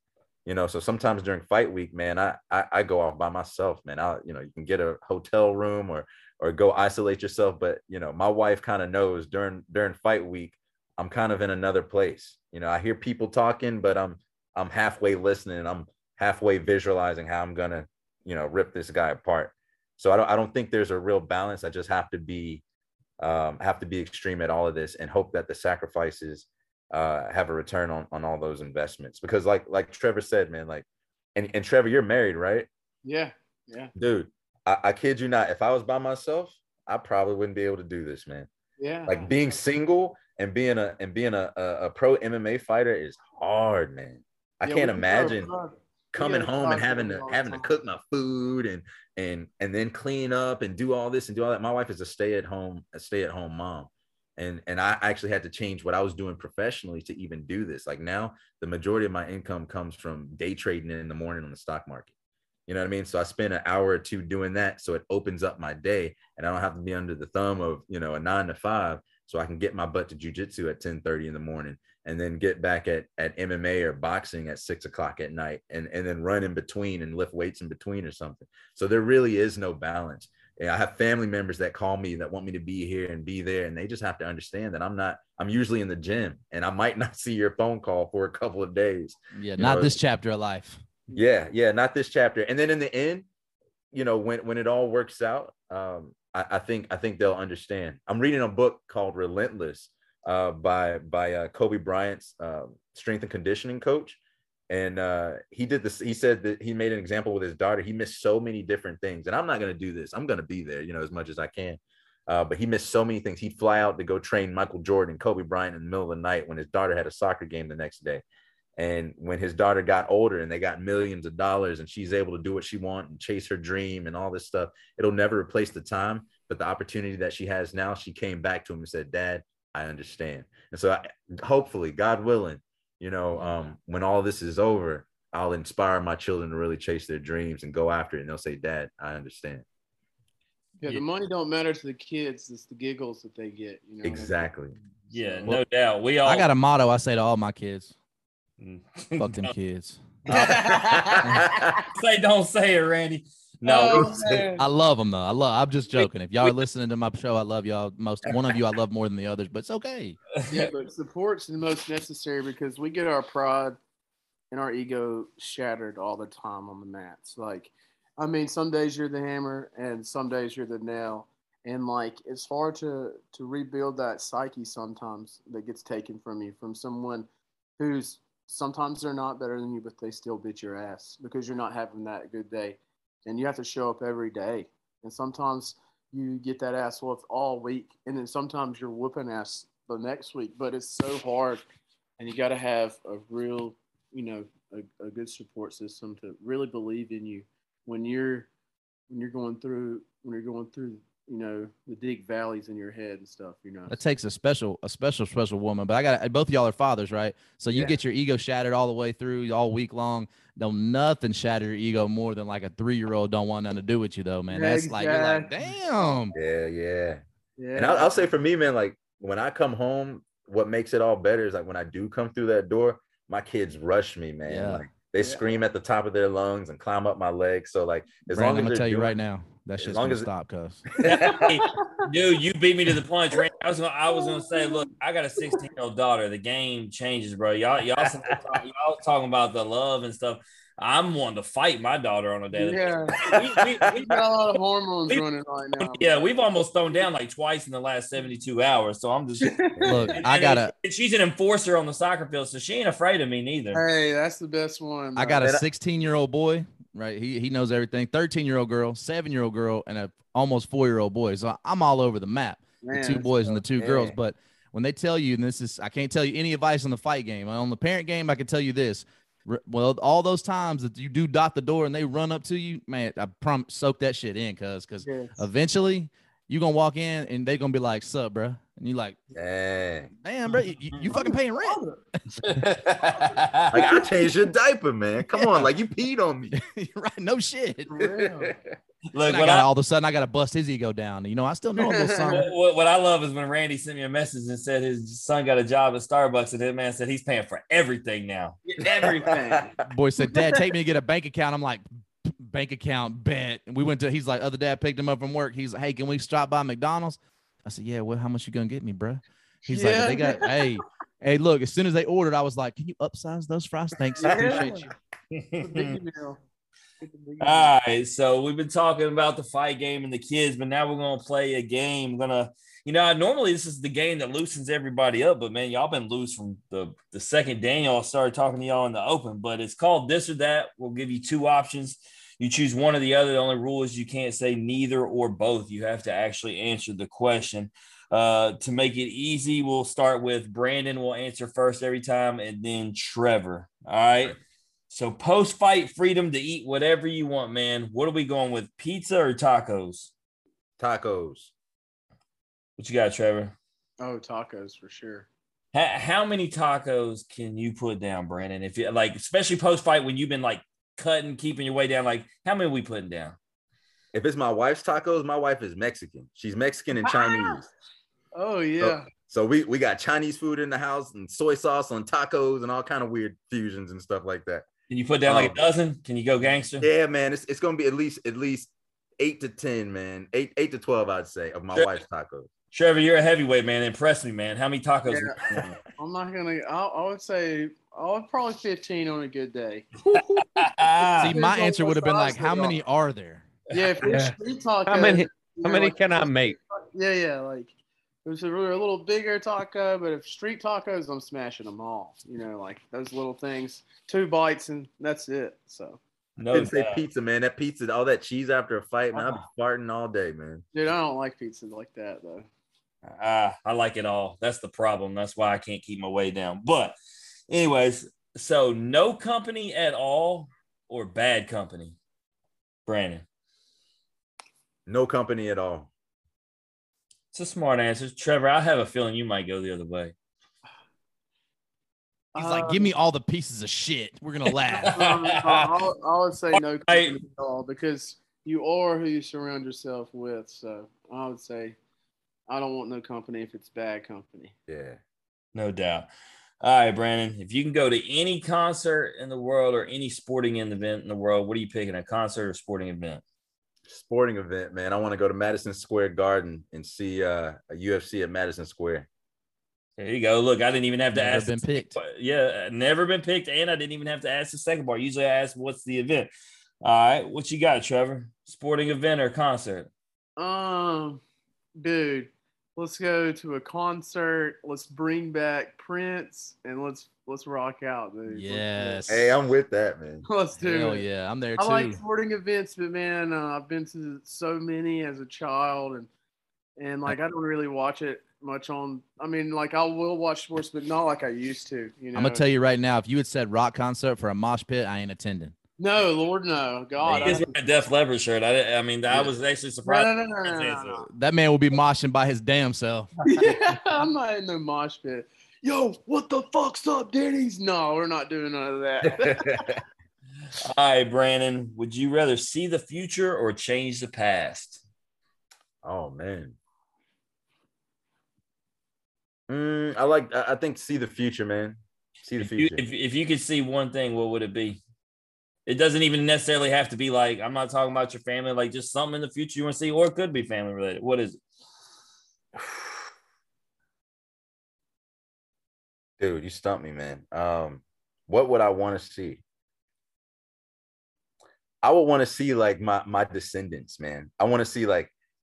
You know so sometimes during fight week man i i, I go off by myself man. I you know you can get a hotel room or or go isolate yourself but you know my wife kind of knows during during fight week i'm kind of in another place. You know i hear people talking but i'm i'm halfway listening and i'm halfway visualizing how i'm gonna you know rip this guy apart. So I don't I don't think there's a real balance. I just have to be um, have to be extreme at all of this and hope that the sacrifices uh, have a return on on all those investments. Because like like Trevor said, man, like and, and Trevor, you're married, right? Yeah. Yeah. Dude, I, I kid you not. If I was by myself, I probably wouldn't be able to do this, man. Yeah. Like being single and being a and being a, a, a pro MMA fighter is hard, man. I Yeah, can't imagine try- coming home and having to having to cook my food and and and then clean up and do all this and do all that. My wife is a stay at home a stay at home mom, and and I actually had to change what I was doing professionally to even do this. Like now, the majority of my income comes from day trading in the morning on the stock market. You know what I mean? So I spend an hour or two doing that, so it opens up my day, and I don't have to be under the thumb of you know a nine to five, so I can get my butt to jujitsu at ten thirty in the morning and then get back at at MMA or boxing at six o'clock at night and and then run in between and lift weights in between or something. So there really is no balance. Yeah, I have family members that call me that want me to be here and be there, and they just have to understand that I'm not. I'm usually in the gym, and I might not see your phone call for a couple of days. Yeah, You not know, this chapter of life. Yeah, yeah, not this chapter. And then in the end, you know, when when it all works out, um, I, I think I think they'll understand. I'm reading a book called Relentless uh, by by uh, Kobe Bryant's uh, strength and conditioning coach, and uh, he did this. He said that he made an example with his daughter. He missed so many different things, and I'm not going to do this. I'm going to be there, you know, as much as I can. Uh, but he missed so many things. He'd fly out to go train Michael Jordan Kobe Bryant in the middle of the night when his daughter had a soccer game the next day. And when his daughter got older and they got millions of dollars and she's able to do what she wants and chase her dream and all this stuff, it'll never replace the time. But the opportunity that she has now, she came back to him and said, Dad, I understand. And so I, hopefully, God willing, you know, um, when all this is over, I'll inspire my children to really chase their dreams and go after it. And they'll say, Dad, I understand. Yeah, the money don't matter to the kids. It's the giggles that they get. You know. Exactly. Yeah, So- no doubt. We all I got a motto I say to all my kids. Mm. Fuck them kids. say don't say it, Randy. No, Oh. I love them though. I love. I'm just joking. If y'all are listening to my show, I love y'all. Most one of you I love more than the others, but it's okay. yeah, but support's the most necessary because we get our pride and our ego shattered all the time on the mats. Like, I mean, some days you're the hammer and some days you're the nail. And like, it's hard to to rebuild that psyche sometimes that gets taken from you from someone who's sometimes they're not better than you, but they still beat your ass because you're not having that good day. And you have to show up every day. And sometimes you get that ass whooped all week, and then sometimes you're whooping ass the next week. But it's so hard, and you got to have a real, you know, a, a good support system to really believe in you when you're when you're going through when you're going through you know the deep valleys in your head and stuff. You know, It takes a special, a special, special woman. But I got both of y'all are fathers, right? So you Yeah. get your ego shattered all the way through, all week long. Don't nothing shatter your ego more than like a three year old don't want nothing to do with you, though, man. That's like you're like, damn. Yeah, yeah. yeah. And I'll, I'll say for me, man, like when I come home, what makes it all better is like when I do come through that door, my kids rush me, man. Yeah. Like they Yeah. scream at the top of their lungs and climb up my legs. So like as Brandon, long as I'm gonna they're tell you right now, that as shit's long gonna as stop, cuz. Dude, you beat me to the punch, Randy. I was gonna, I was gonna say, look, I got a 16 year old daughter. The game changes, bro. Y'all, y'all, some- y'all talking about the love and stuff. I'm wanting to fight my daughter on a daily. yeah. We, we, We we, got a lot of hormones we- running right now. yeah, we've almost thrown down like twice in the last 72 hours. So I'm just Look, And- I gotta, it- she's an enforcer on the soccer field, so she ain't afraid of me neither. Hey, that's the best one. I got a 16 year old boy, right? He he knows everything. 13 year old girl, seven year old girl, and a almost four year old boy. So I'm all over the map. Man, the two boys and the two girls. But when they tell you, and this is, I can't tell you any advice on the fight game. On the parent game, I can tell you this. Well, all those times that you do dot the door and they run up to you, man, I prom soak that shit in, cuz because Yes. eventually you're gonna walk in and they're gonna be like, "Sup, bro?" And you like, Dang. "Damn, bro, you, you fucking paying rent." Like I changed your diaper, man. Come on, like you peed on me. right? No shit. For real. Look, And I got I, all of a sudden I gotta bust his ego down. You know, I still know him, little son. what, what- what I love is when Randy sent me a message and said his son got a job at Starbucks, and that man said he's paying for everything now. Everything. Boy said, Dad, take me to get a bank account. I'm like, bank account bet. And we went to, he's like, other dad picked him up from work. He's like, hey, can we stop by McDonald's? I said, yeah, well, how much you gonna get me, bro? He's like, they got, hey, hey, look, as soon as they ordered, I was like, can you upsize those fries? Thanks. I appreciate you. It's a biggie meal. It's a biggie meal. All right, so we've been talking about the fight game and the kids, but now we're gonna play a game. We're gonna, you know, normally this is the game that loosens everybody up, but man, y'all been loose from the the second Daniel started talking to y'all in the open. But it's called this or that. We'll give you two options. You choose one or the other. The only rule is you can't say neither or both. You have to actually answer the question. Uh, to make it easy, we'll start with Brandon. will answer first every time, and then Trevor. All right. So post fight freedom to eat whatever you want, man. What are we going with? Pizza or tacos? Tacos. What you got, Trevor? Oh, tacos for sure. How, how many tacos can you put down, Brandon? If you like, especially post fight when you've been like cutting, keeping your way down, like how many we putting down? If it's my wife's tacos, my wife is Mexican. She's Mexican and Chinese. Oh yeah. So we we got Chinese food in the house and soy sauce on tacos and all kind of weird fusions and stuff like that. Can you put down like a Um, dozen? Can you go gangster? Yeah, man, it's it's gonna be at least at least eight to ten, man, eight eight to twelve, I'd say, of my Sure. wife's tacos. Trevor, you're a heavyweight man. Impress me, man. How many tacos? I'm not gonna. I, I would say I would probably 15 on a good day. See, my on answer would have been like, how many are there? Yeah, if it's Yeah. street tacos, How many? How many like- can I make? Yeah, yeah, like it was a, really, a little bigger taco, but if street tacos, I'm smashing them all. You know, like those little things, two bites and that's it. So, no Didn't say pizza, man. That pizza, all that cheese after a fight, man. I'll be farting all day, man. dude, I don't like pizza like that though. Ah, I like it all. That's the problem. That's why I can't keep my way down. But, anyways, so no company at all or bad company, Brandon. No company at all. It's a smart answer, Trevor. I have a feeling you might go the other way. He's Uh, like, give me all the pieces of shit. We're gonna laugh. um, I, I, I would say no I- company at all because you are who you surround yourself with. So I would say I don't want no company if it's bad company. Yeah. No doubt. All right, Brandon. If you can go to any concert in the world or any sporting event in the world, what are you picking? A concert or sporting event? Sporting event, man. I want to go to Madison Square Garden and see uh, a UFC at Madison Square. There you go. Look, I didn't even have to Never ask. been the- picked. Yeah, never been picked, and I didn't even have to ask the second part. Usually, I ask, "What's the event?" All right, what you got, Trevor? Sporting event or concert? Um, dude, let's go to a concert. Let's bring back Prince and let's let's rock out, dude. Let's do it. Yes. Hey, I'm with that, man. Let's do Hell it. yeah, I'm there too. I like sporting events, but man, uh, I've been to so many as a child, and and like I don't really watch it much on. I mean, like I will watch sports, but not like I used to. You know. I'm gonna tell you right now, if you had said rock concert for a mosh pit, I ain't attending. No, Lord, no, God. He is wearing a Def Leppard shirt. I, I mean, I was actually surprised. no, no, no, no, no, no. That man will be moshing by his damn self. yeah, I'm not in no mosh pit. Yo, what the fuck's up, Denny's? No, we're not doing none of that. All right, Brandon. Would you rather see the future or change the past? oh man. Mm, I like. I I think see the future, man. See the If you, future. if, if you could see one thing, what would it be? It doesn't even necessarily have to be like I'm not talking about your family, like just something in the future you want to see, or it could be family related. What is it? Dude, you stumped me, man. Um, what would I want to see? I would want to see like my my descendants, man. I want to see like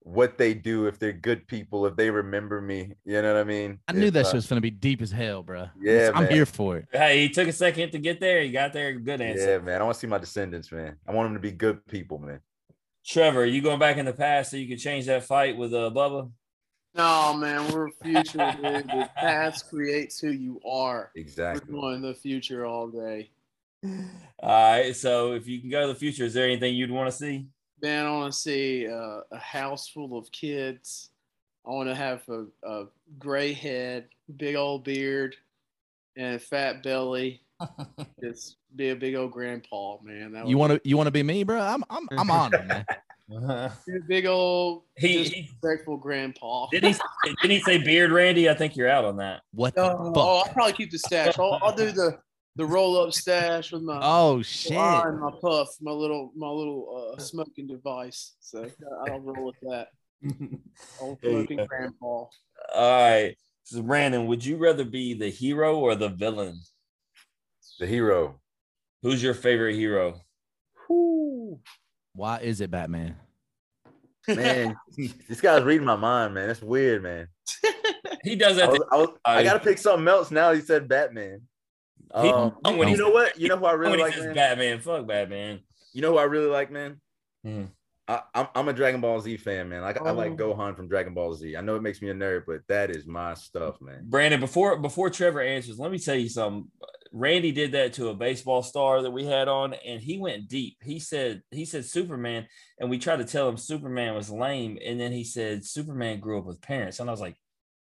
what they do if they're good people, if they remember me. You know what I mean? I knew If, that uh, shit was gonna be deep as hell, bro. Yeah, I'm man. here for it. Hey, he took a second to get there. He got there. Good answer. Yeah, man. I want to see my descendants, man. I want them to be good people, man. Trevor, you going back in the past so you could change that fight with uh, Bubba? no, man, we're future, dude. The past creates who you are. exactly We're Exactly. going the future all day. All right. So if you can go to the future, is there anything you'd want to see? Man, I want to see uh, a house full of kids. I want to have a, a gray head, big old beard, and a fat belly. Just be a big old grandpa, man. That You want to you want to be me, bro? I'm I'm I'm honored, man. be a big old he, he disrespectful grandpa. did he did he say beard, Randy? I think you're out on that. What the Oh, oh. I'll probably keep the stash. I'll, I'll do the the roll up stash with my Oh shit! line and my puff, my little my little uh, smoking device. So I'll roll with that. Old There you smoking go. grandpa. All right. So Brandon, would you rather be the hero or the villain? The hero. Who's your favorite hero? Who why is it Batman? Man, this guy's reading my mind, man. That's weird, man. He does I, that. was, I, was, I gotta pick something else now. He said Batman. He- Um, when you know what? You know who I really like, man? Batman, fuck Batman. You know who I really like, man? Hmm. I, I'm, I'm a Dragon Ball Z fan, man. I, I like Oh. Gohan from Dragon Ball Z. I know it makes me a nerd, but that is my stuff, man. Brandon, before before Trevor answers, let me tell you something. Randy did that to a baseball star that we had on, and he went deep. He said he said Superman, and we tried to tell him Superman was lame, and then he said Superman grew up with parents, and I was like,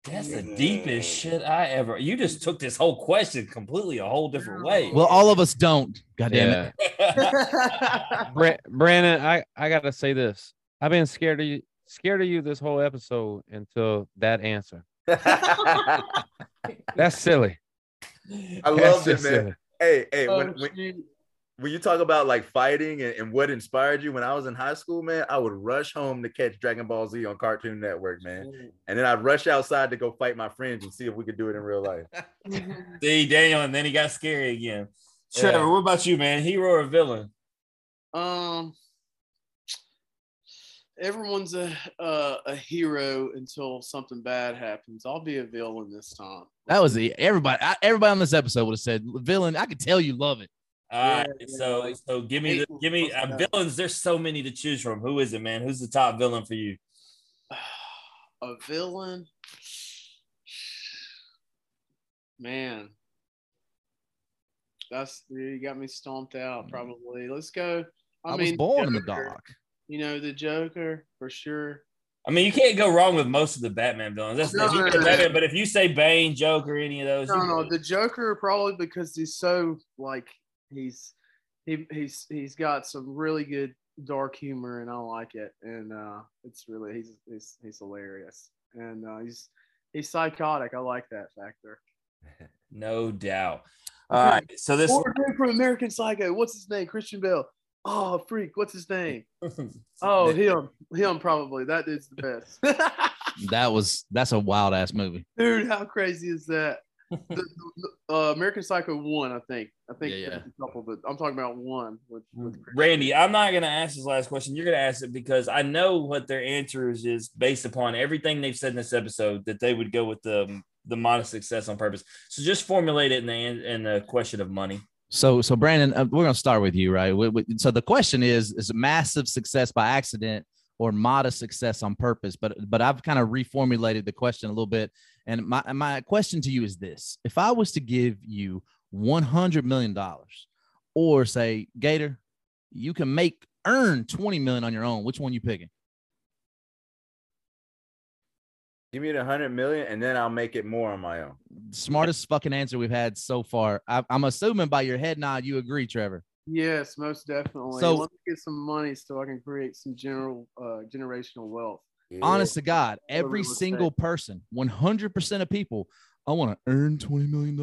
that's the deepest shit I ever. You just took this whole question completely a whole different way. Well, all of us don't. God damn it. Bra- Brandon, I I gotta say this. I've been scared of you scared of you this whole episode until that answer. That's silly. I That's love it, man. silly. Hey, hey, Oh, when, when, shoot. When you talk about like fighting and, and what inspired you when I was in high school, man, I would rush home to catch Dragon Ball Z on Cartoon Network, man. And then I'd rush outside to go fight my friends and see if we could do it in real life. See Daniel, and then he got scary again. Trevor, Yeah. what about you, man? Hero or villain? Um, everyone's a uh, a hero until something bad happens. I'll be a villain this time. That was the everybody. I, everybody on this episode would have said villain. I could tell you love it. All right, Yeah, so like, so give me the give me uh, villains. There's so many to choose from. Who is it, man? Who's the top villain for you? a villain. Man, that's you got me stomped out. Probably. Let's go. I, I, mean, was born in the dark. You know the Joker for sure. I mean, you can't go wrong with most of the Batman villains. That's, No, if you no, say no. Batman, but if you say Bane, Joker, any of those, No, you- no, the Joker probably because he's so like he's he he's he's got some really good dark humor and I like it and uh it's really he's he's he's hilarious and uh he's he's psychotic. I like that factor. no doubt. All right, so this Or dude from American Psycho, what's his name? Christian Bale. Oh freak, what's his name? Oh him, him probably. That dude's the best. That was that's a wild ass movie. Dude, how crazy is that? The, the- uh, American Psycho one, I think. I think Yeah, yeah. a couple, but I'm talking about one with, with Randy, I'm not going to ask this last question. You're going to ask it because I know what their answers is based upon everything they've said in this episode that they would go with the the modest success on purpose. So just formulate it in the in the question of money. So so Brandon, uh, we're gonna start with you, right? We- we- so the question is: is massive success by accident or modest success on purpose? But but I've kind of reformulated the question a little bit, and my my question to you is this: If I was to give you one hundred million dollars, or say Gator, you can make earn twenty million on your own, which one you picking? Give me the hundred million, and then I'll make it more on my own. Smartest fucking answer we've had so far. I, I'm assuming by your head nod you agree, Trevor. Yes, most definitely. So- let me get some money so I can create some general uh, generational wealth. Honest to God, every real estate. single person, 100% of people, I want to earn $20 million.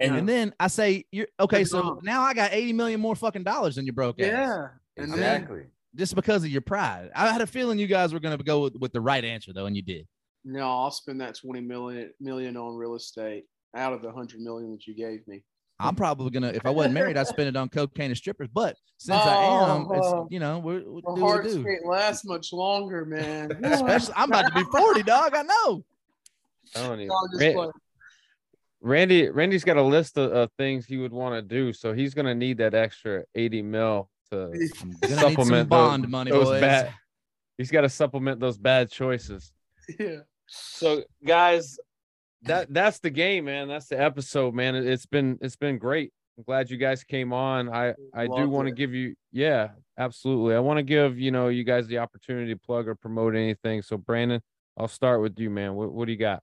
And And then I say, you're okay. So wrong. now I got 80 million more fucking dollars than you broke ass. Yeah. And then- Exactly. Just because of your pride. I had a feeling you guys were going to go with, with the right answer, though, and you did. No, I'll spend that 20 million million on real estate out of the 100 million that you gave me. I'm probably going to, if I wasn't married, I'd spend it on cocaine and strippers. But since I am, Oh, it's, you know, we're, we The do what hearts we do. can't last much longer, man. Especially, I'm about to be 40, dog. I know. I don't even. No, I'm just Ran- playing. Randy, Randy's got a list of, of things he would want to do, so he's gonna need that extra 80 mil to I'm going to need some supplement bond those, money, those boys. bad. He's got to supplement those bad choices. yeah. So, guys, that that's the game, man. That's the episode, man. It- It's been it's been great. I'm glad you guys came on. I I do want to give you, yeah, absolutely. I want to give you know you guys the opportunity to plug or promote anything. So, Brandon, I'll start with you, man. What what do you got?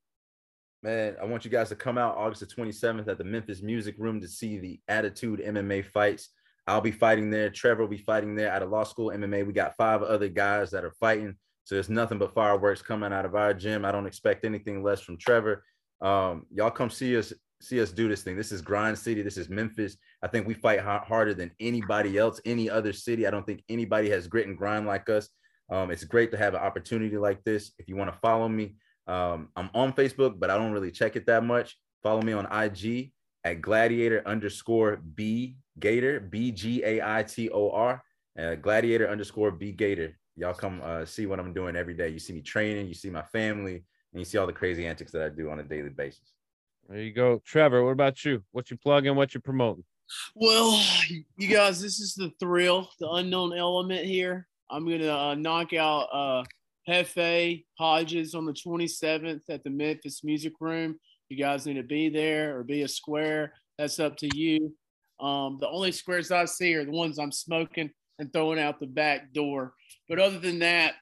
Man, I want you guys to come out August the 27th at the Memphis Music Room to see the Attitude MMA fights. I'll be fighting there. Trevor will be fighting there at a law school MMA. We got five other guys that are fighting. So there's nothing but fireworks coming out of our gym. I don't expect anything less from Trevor. Um, y'all come see us, see us do this thing. This is Grind City. This is Memphis. I think we fight ha- harder than anybody else, any other city. I don't think anybody has grit and grind like us. Um, it's great to have an opportunity like this. If you want to follow me, um, I'm on Facebook, but I don't really check it that much. Follow me on IG at gladiator underscore B Gator, B G A I T O R, uh, gladiator underscore B Gator. Y'all come uh, see what I'm doing every day. You see me training, you see my family, and you see all the crazy antics that I do on a daily basis. There you go, Trevor. What about you? What you plugging? What you promoting? Well, you guys, this is the thrill, the unknown element here. I'm gonna uh, knock out uh, Hefe Hodges on the 27th at the Memphis Music Room. You guys need to be there or be a square. That's up to you. Um, the only squares I see are the ones I'm smoking and throwing out the back door. But other than that,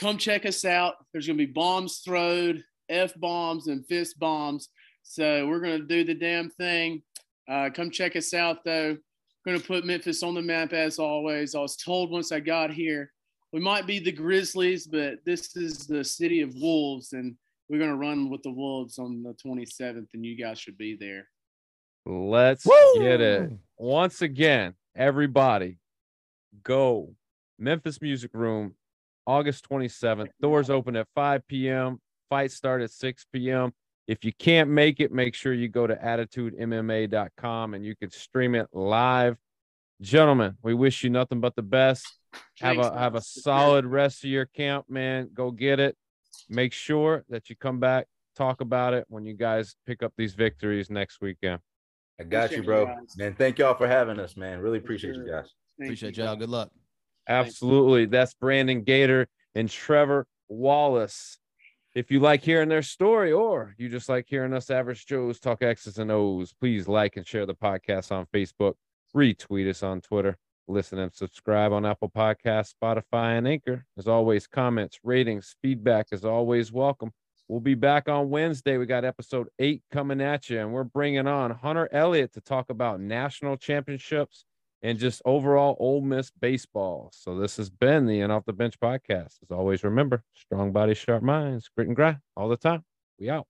come check us out. There's gonna be bombs thrown, f bombs, and fist bombs. So we're gonna do the damn thing. Uh, come check us out, though. Going to put Memphis on the map as always. I was told once I got here we might be the Grizzlies, but this is the city of wolves, and we're gonna run with the wolves on the 27th, and you guys should be there. Let's get it. Once again, everybody go. Memphis Music Room, August 27th. Doors open at 5 p.m. Fights start at 6 p.m. If you can't make it, make sure you go to attitudemma.com and you can stream it live. Gentlemen, we wish you nothing but the best. Have Thanks, a have a solid rest of your camp, man. Go get it. Make sure that you come back, talk about it when you guys pick up these victories next weekend. I got you, bro. you. Man, thank y'all for having us, man. Really appreciate you guys. Thank Appreciate you. y'all. Good luck. Absolutely. That's Brandon Gator and Trevor Wallace. If you like hearing their story or you just like hearing us average Joes talk X's and O's, please like and share the podcast on Facebook, retweet us on Twitter, listen and subscribe on Apple Podcasts, Spotify, and Anchor. As always, comments, ratings, feedback is always welcome. We'll be back on Wednesday. We got episode eight coming at you, and we're bringing on Hunter Elliott to talk about national championships and just overall Ole Miss baseball. So this has been the End Off the Bench podcast. As always, remember, strong body, sharp minds, grit and grind all the time. We out.